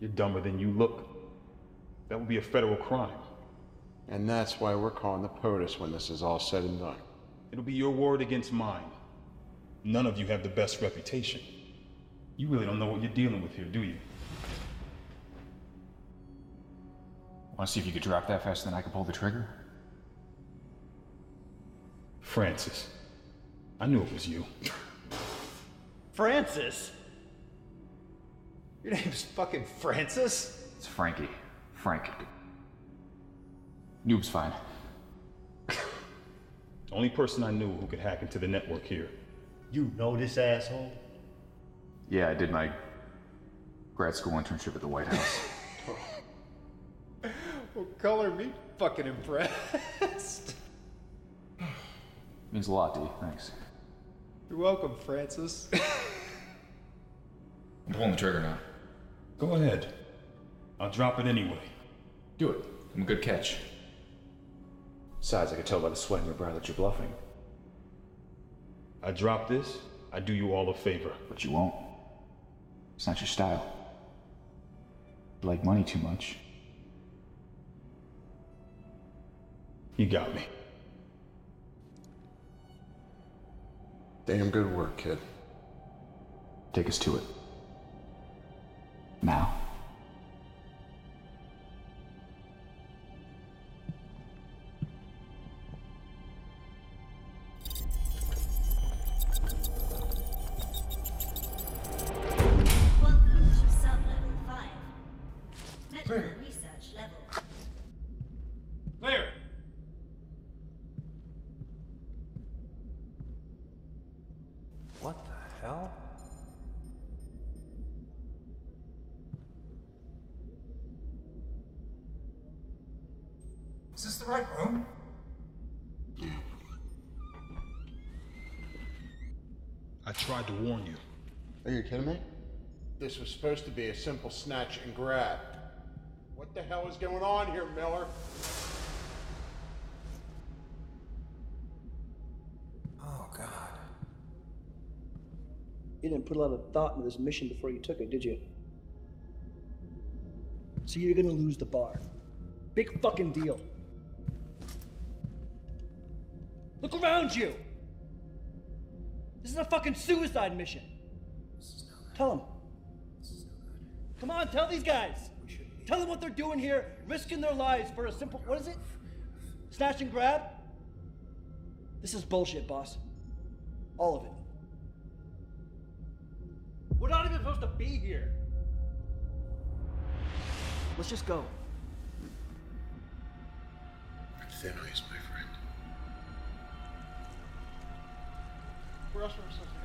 You're dumber than you look. That would be a federal crime. And that's why we're calling the POTUS when this is all said and done. It'll be your word against mine. None of you have the best reputation. You really don't know what you're dealing with here, do you? Want to see if you could drop that faster than I can pull the trigger? Francis. I knew it was you. Francis? Your name's fucking Francis? It's Frankie. Frank. Noob's fine. Only person I knew who could hack into the network here. You know this asshole? Yeah, I did my grad school internship at the White House. [LAUGHS] well, color me fucking impressed. Means a lot to you. Thanks. You're welcome, Francis. [LAUGHS] I'm pulling the trigger now. Go ahead. I'll drop it anyway. Do it. I'm a good catch. Besides, I could tell by the sweat in your brow that you're bluffing. I drop this, I do you all a favor. But you won't. It's not your style. You like money too much. You got me. Damn good work, kid. Take us to it. Now. Supposed to be a simple snatch and grab. What the hell is going on here, Miller? Oh, God. You didn't put a lot of thought into this mission before you took it, did you? So you're gonna lose the bar. Big fucking deal. Look around you! This is a fucking suicide mission. Tell them. Come on, tell these guys. Tell them what they're doing here, risking their lives for a simple. What is it? Snatch and grab? This is bullshit, boss. All of it. We're not even supposed to be here. Let's just go. Thin ice, my friend. Where else are we supposed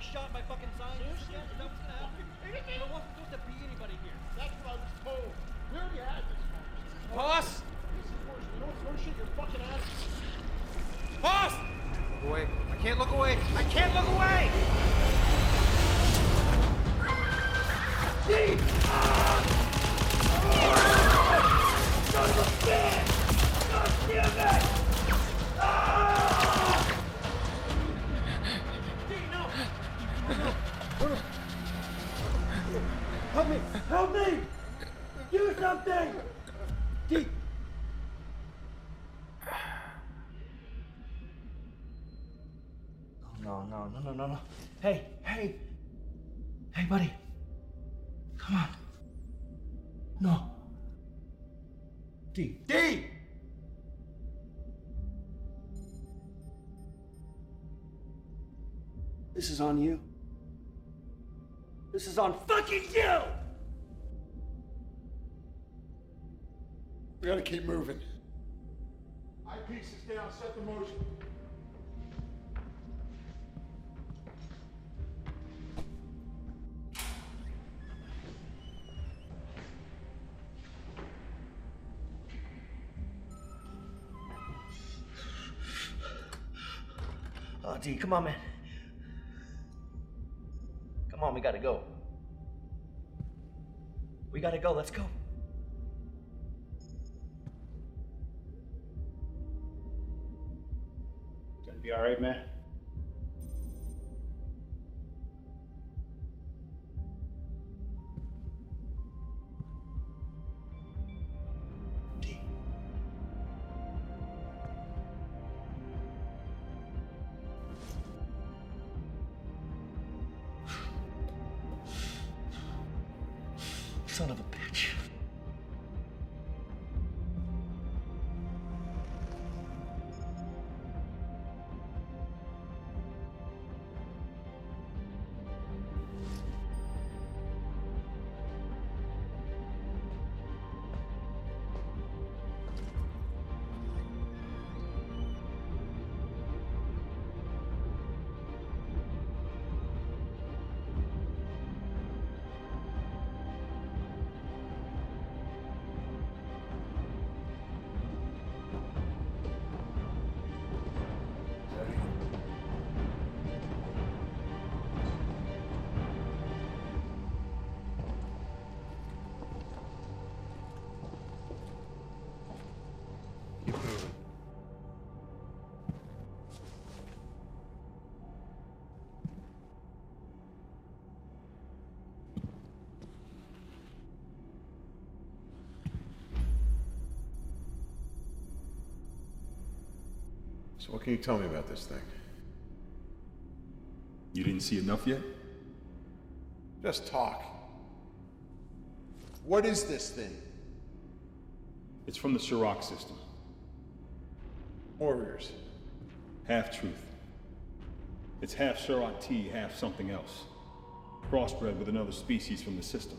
to get shot by fucking scientists? Yeah, is that what's gonna happen? There wasn't supposed to be anybody here. That's what I was told. We already had this conversation. Boss! This is worse. You know what's worse shit? You're fucking out of here. Boss! Look away. I can't look away. I can't look away! Help me! Help me! Do something! D. [SIGHS] No, no, no, no, no, no. Hey, hey! Hey, buddy. Come on. No. D. D! This is on you. This is on fucking you! We gotta keep moving. Eyepiece is down. Set the motion. Oh, D, come on, man. We gotta go. We gotta go, let's go. Gonna be alright, man? Can you tell me about this thing? You didn't see enough yet? Just talk. What is this thing? It's from the Shirok system. Warriors. Half truth. It's half Shirok T, half something else. Crossbred with another species from the system.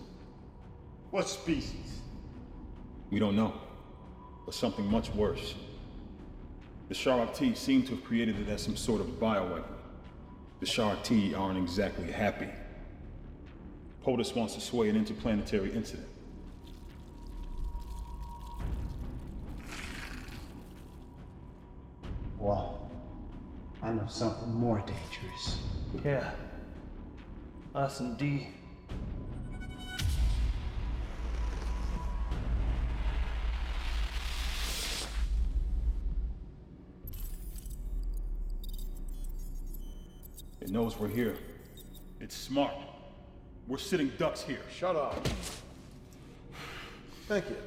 What species? We don't know. But something much worse. The Sharok T seem to have created it as some sort of bioweapon. The Sharok T aren't exactly happy. POTUS wants to sway an interplanetary incident. Well, I know something more dangerous. Yeah. Us and D. Knows we're here. It's smart. We're sitting ducks here. Shut up. Thank you.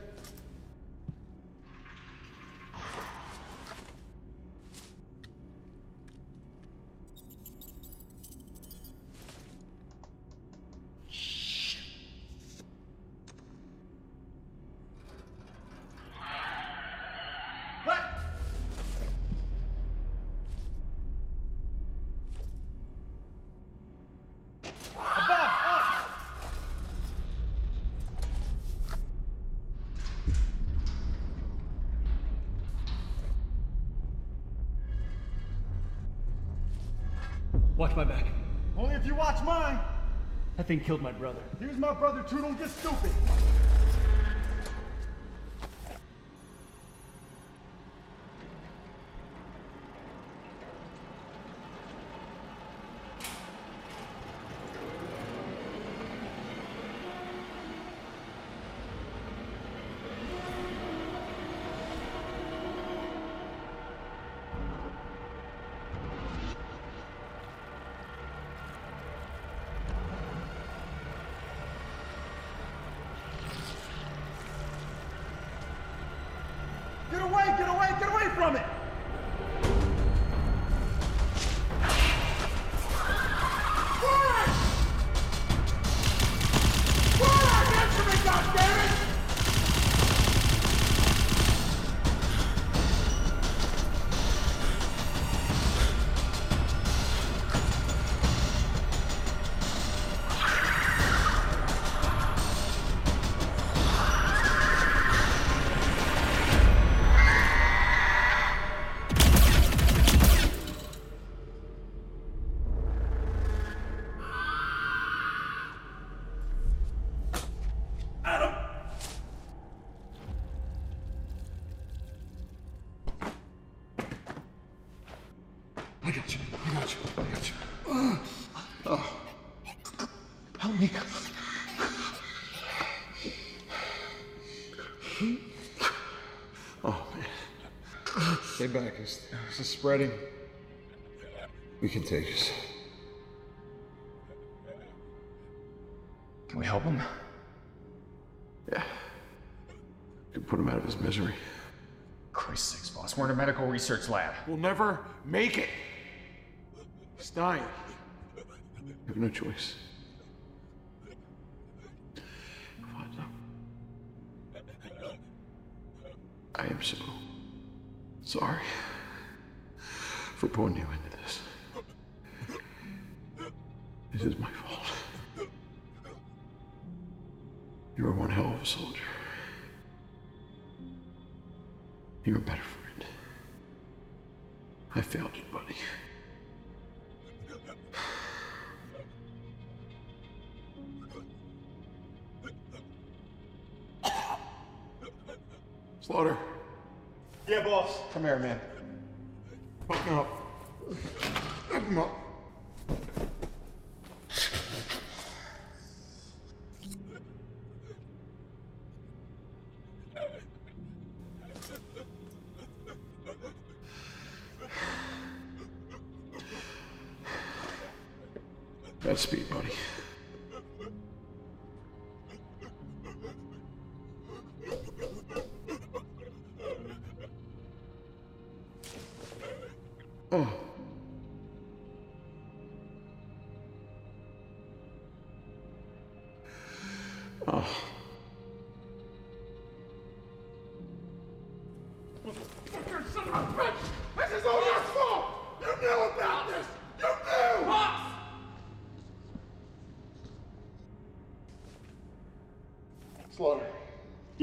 That thing killed my brother. Here's my brother too. Don't get stupid. Stay back. Is, is this spreading? Be contagious. Can we help him? Yeah. You put him out of his misery. Christ sakes, boss. We're in a medical research lab. We'll never make it. He's dying. You have no choice. I am so sorry for pulling you into this. This is my fault. You were one hell of a soldier. You're a better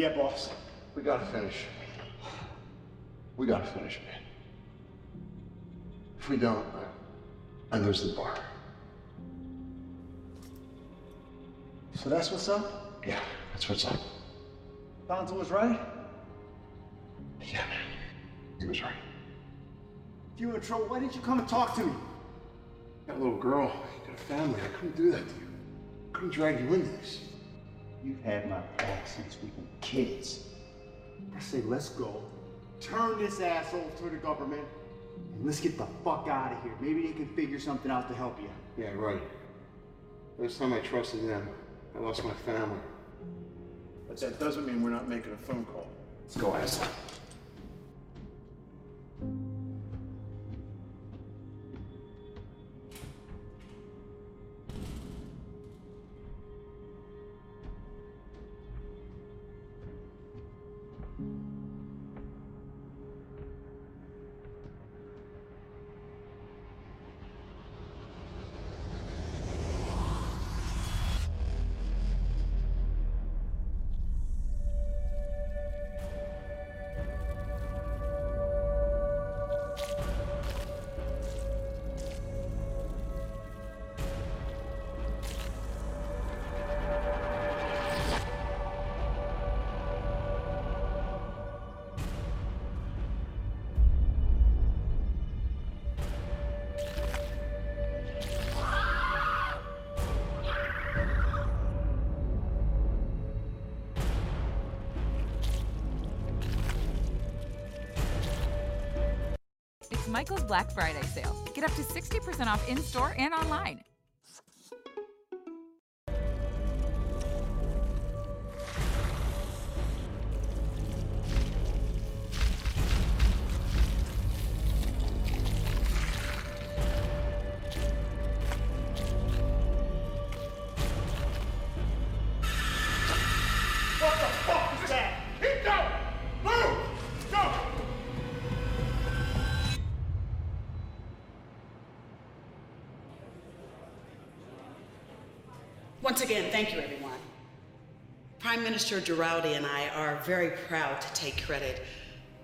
Yeah, boss. we gotta finish. We gotta finish, man. If we don't, I, I lose the bar. So that's what's up? Yeah, that's what's up. Donzo was right? Yeah, man. He was right. If you were in trouble, why didn't you come and talk to me? That little girl, you got a family. I couldn't do that to you. I couldn't drag you into this. You've had my back since we kids. I say, let's go. Turn this asshole to the government, and let's get the fuck out of here. Maybe they can figure something out to help you. Yeah, right. Last time I trusted them, I lost my family. But that doesn't mean we're not making a phone call. Let's go, asshole. Michaels Black Friday sale. Get up to 60% off in store and online. Minister Giraldi and I are very proud to take credit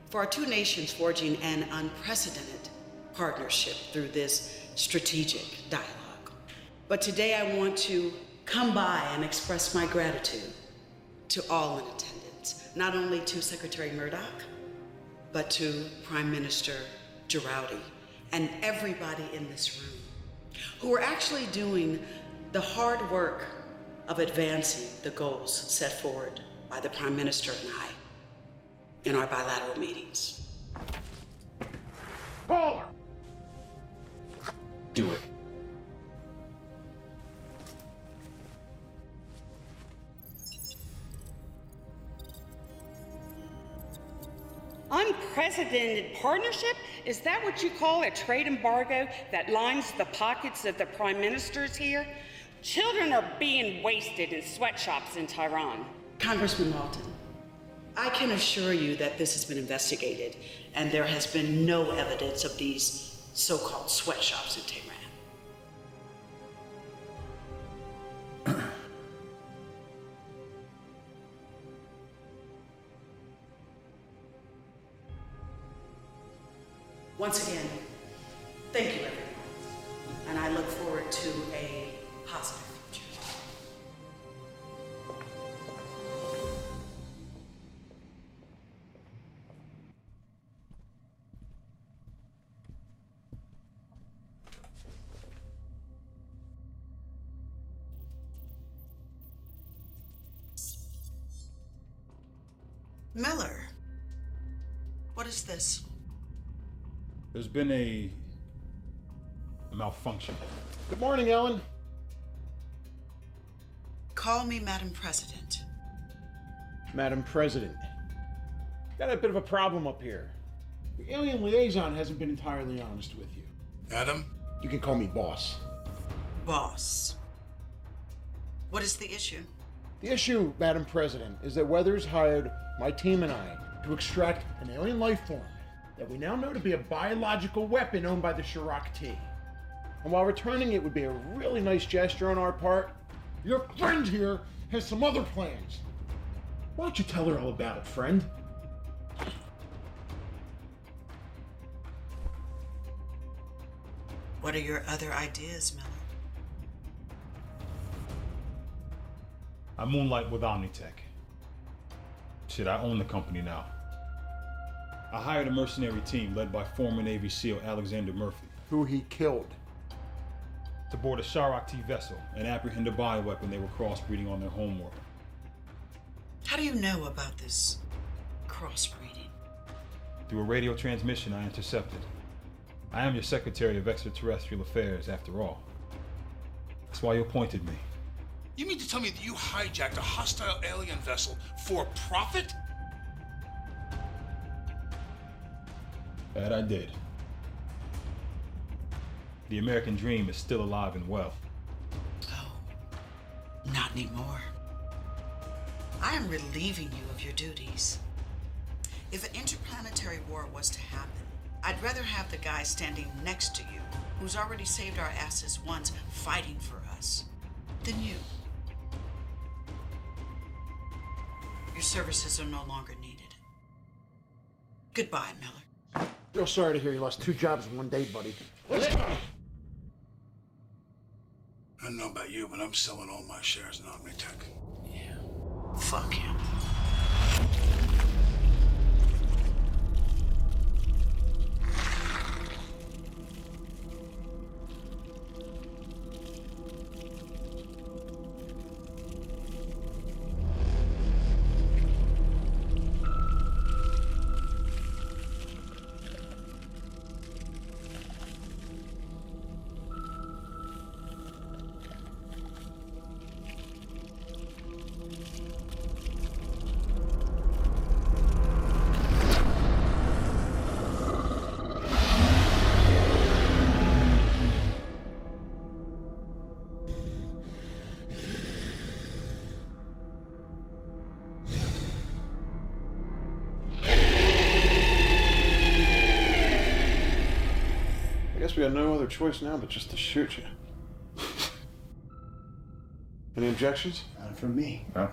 for our two nations forging an unprecedented partnership through this strategic dialogue. But today I want to come by and express my gratitude to all in attendance, not only to Secretary Murdoch, but to Prime Minister Giraldi and everybody in this room who are actually doing the hard work of advancing the goals set forward by the Prime Minister and I in our bilateral meetings. Paula! Do it. Unprecedented partnership? Is that what you call a trade embargo that lines the pockets of the prime ministers here? Children are being wasted in sweatshops in Tehran. Congressman Walton, I can assure you that this has been investigated and there has been no evidence of these so called sweatshops in Tehran. [CLEARS THROAT] Once again, thank you, Miller, what is this? There's been a, a malfunction. Good morning, Ellen. Call me Madam President. Madam President. Got a bit of a problem up here. The alien liaison hasn't been entirely honest with you. Adam? You can call me boss. Boss. What is the issue? The issue, Madam President, is that Weathers hired my team and I to extract an alien life form that we now know to be a biological weapon owned by the Shirok T. And while returning it would be a really nice gesture on our part, your friend here has some other plans. Why don't you tell her all about it, friend? What are your other ideas, Miller? I moonlight with Omnitech. Shit, I own the company now. I hired a mercenary team led by former Navy SEAL Alexander Murphy. Who he killed. To board a Sharok T vessel and apprehend a bioweapon they were crossbreeding on their homeworld. How do you know about this crossbreeding? Through a radio transmission I intercepted. I am your Secretary of Extraterrestrial Affairs, after all. That's why you appointed me. You mean to tell me that you hijacked a hostile alien vessel for profit? That I did. The American dream is still alive and well. Oh, not anymore. I am relieving you of your duties. If an interplanetary war was to happen, I'd rather have the guy standing next to you, who's already saved our asses once fighting for us, than you. Your services are no longer needed. Goodbye, Miller. Real sorry to hear you lost two jobs in one day, buddy. Let's go. I don't know about you, but I'm selling all my shares in Omnitech. Yeah. Fuck him. I guess no other choice now but just to shoot you. Any objections? None from me. No.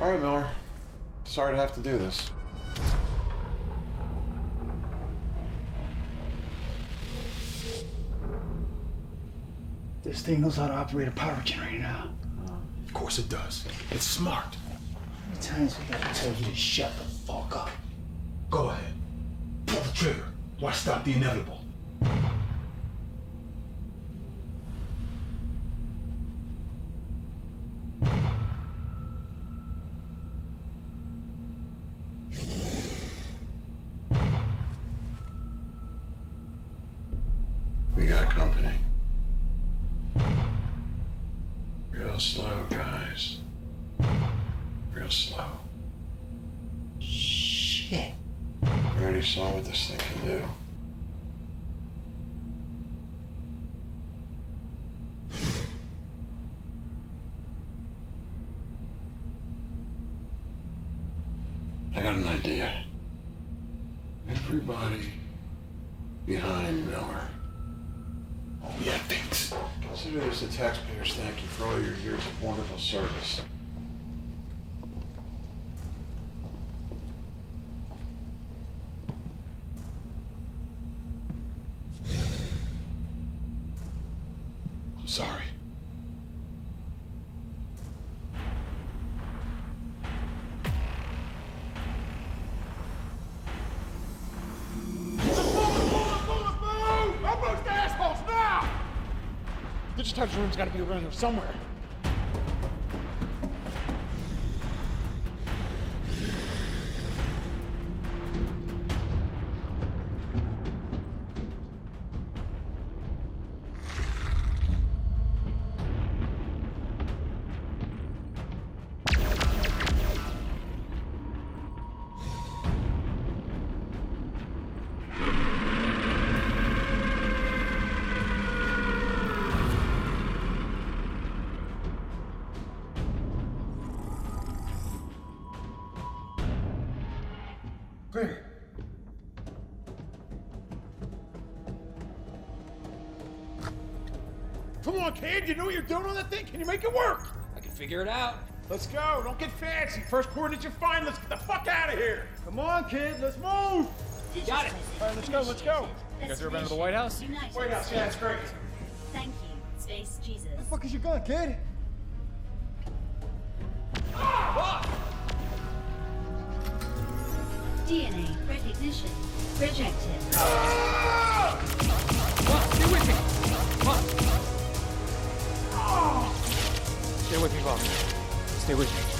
All right, Miller. Sorry to have to do this. Thing knows how to operate a power generator now. Of course it does. It's smart. How many times we gotta tell you to shut the fuck up? Go ahead. Pull the trigger. Why stop the inevitable? We got company. Real slow, guys. Real slow. Shit. We already saw what this thing can do. I got an idea. Everybody behind Miller. Oh, yeah, thanks. Consider this a taxpayer's thank you for all your years of wonderful service. I'm sorry. Almost assholes now! Room's gotta be around here somewhere. Come on, kid. You know what you're doing on that thing? Can you make it work? I can figure it out. Let's go. Don't get fancy. First coordinates you find. Let's get the fuck out of here. Come on, kid. Let's move. You Got it. All right, let's go. Let's go. You guys ever been to the White House? White House. Yeah, it's great. Thank you, Space Jesus. Where the fuck is your gun, kid? Ah! DNA recognition rejected. Stay with me. Come Stay with me, Bob. Stay with me.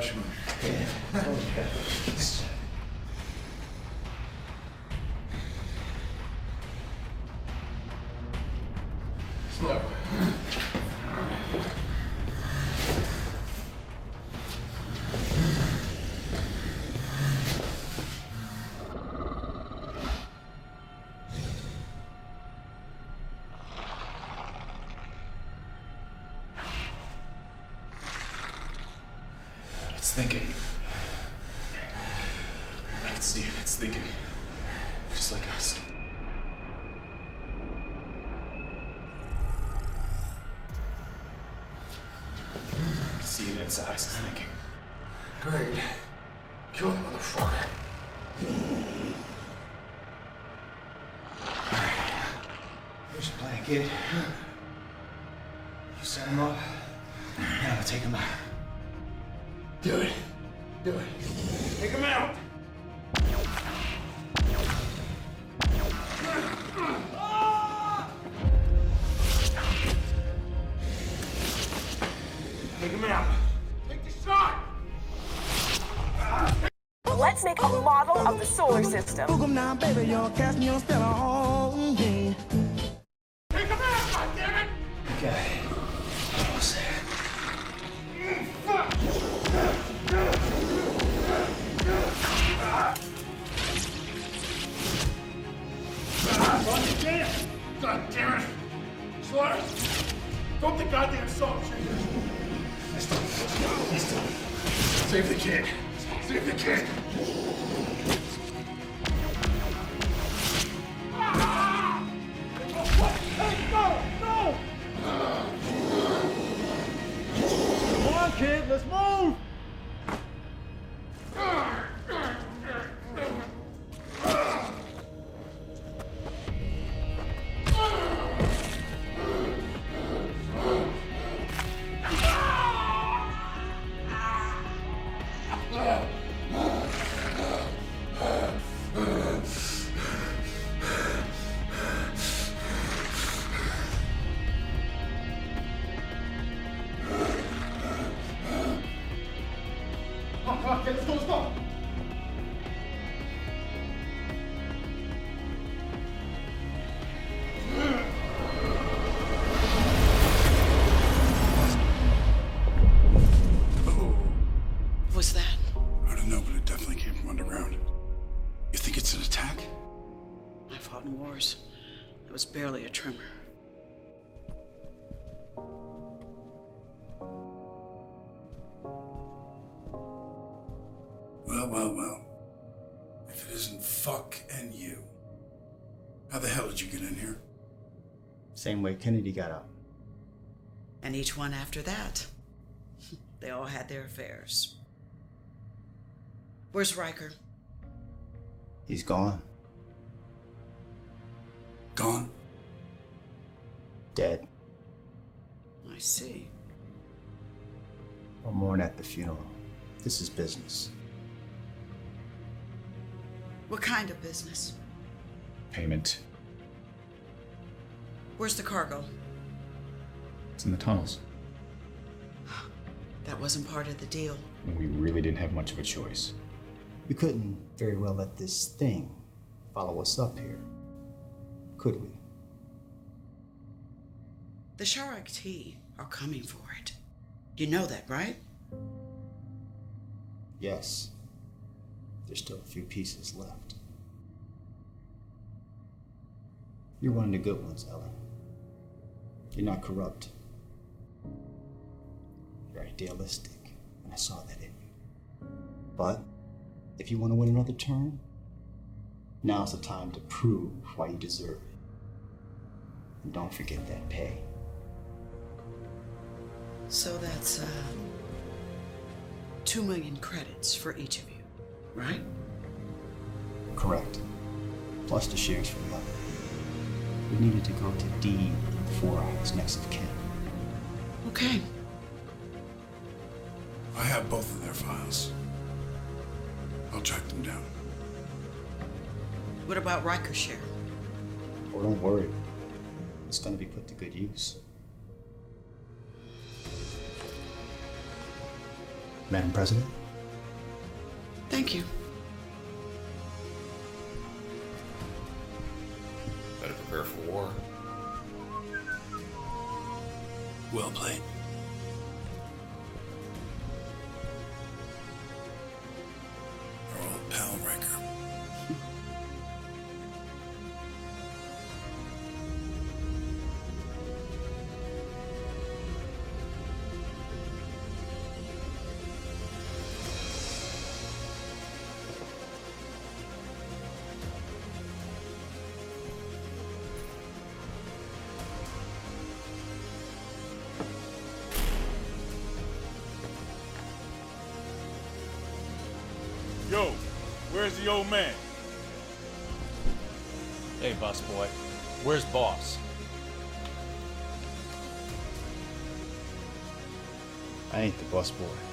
There. Thinking. Great. Kill the motherfucker. Here's plan, kid. You set him up. Now take him out. Do it. Do it. Take him out. Make a model of the solar system. Well, well, well. If it isn't fuck and you. How the hell did you get in here? Same way Kennedy got out. And each one after that. [LAUGHS] They all had their affairs. Where's Riker? He's gone. Gone? Dead. I see. I'll mourn at the funeral. This is business. What kind of business? Payment. Where's the cargo? It's in the tunnels. That wasn't part of the deal. We really didn't have much of a choice. We couldn't very well let this thing follow us up here, could we? The Sharak T are coming for it. You know that, right? Yes. There's still a few pieces left. You're one of the good ones, Ellen. You're not corrupt. You're idealistic, and I saw that in you. But if you want to win another term, now's the time to prove why you deserve it. And don't forget that pay. So that's, uh. Two million credits for each of you, right? Correct. Plus the shares for the other. We needed to go to D and Four Eyes next of kin. Okay. I have both of their files. I'll track them down. What about Riker's share? Oh, don't worry. It's gonna be put to good use. Madam President? Thank you. Better prepare for war. Well played. The old man? Hey, bus boy. Where's boss? I ain't the bus boy.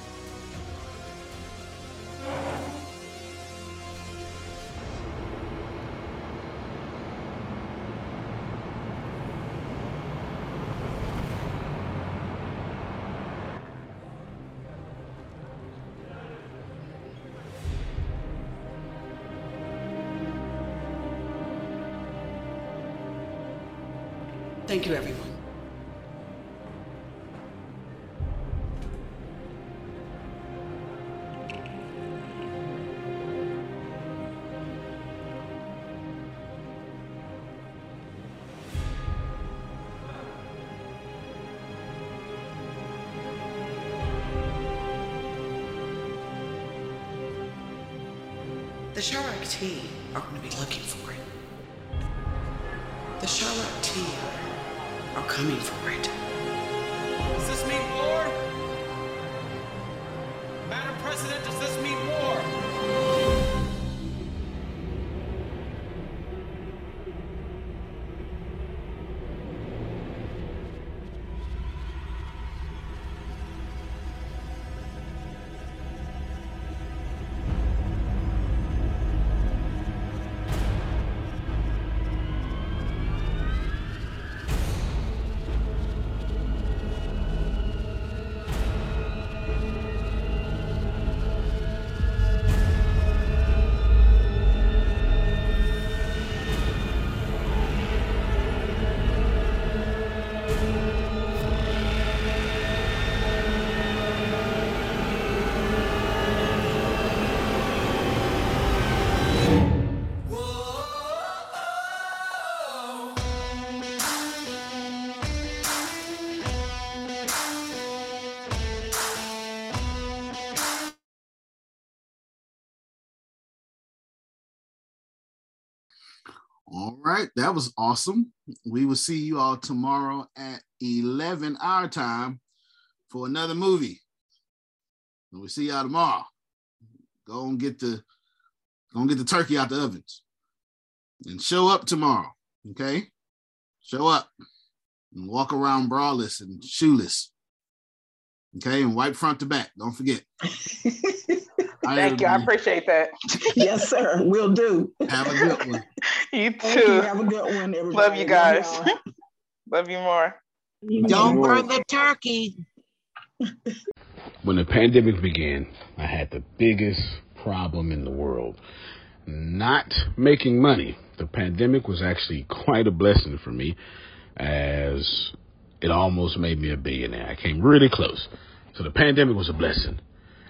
The Sharak T are going to be looking for it. The Sharak T are coming for it. Does this mean war? Madam President, does this mean war? All right, that was awesome. We will see you all tomorrow at 11 our time for another movie. And we'll see y'all tomorrow. Go and get the go and get the turkey out the ovens. And show up tomorrow. Okay? Show up and walk around braless and shoeless. Okay, and wipe front to back. Don't forget. [LAUGHS] Thank you. I appreciate that. [LAUGHS] yes, sir. We'll do. Have a good one. [LAUGHS] you too. Thank you. Have a good one, everybody. Love you guys. Love [LAUGHS] you more. Don't burn the turkey. When the pandemic began, I had the biggest problem in the world not making money. The pandemic was actually quite a blessing for me as it almost made me a billionaire. I came really close. So the pandemic was a blessing.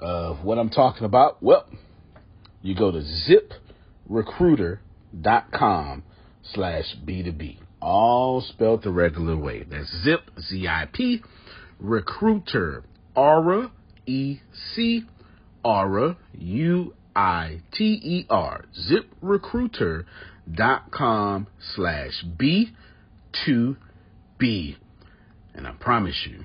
of what I'm talking about? Well, you go to ziprecruiter.com slash B2B. All spelled the regular way. That's zip, Z-I-P, recruiter, aura, E-C, aura, U-I-T-E-R, ziprecruiter.com slash B2B. And I promise you,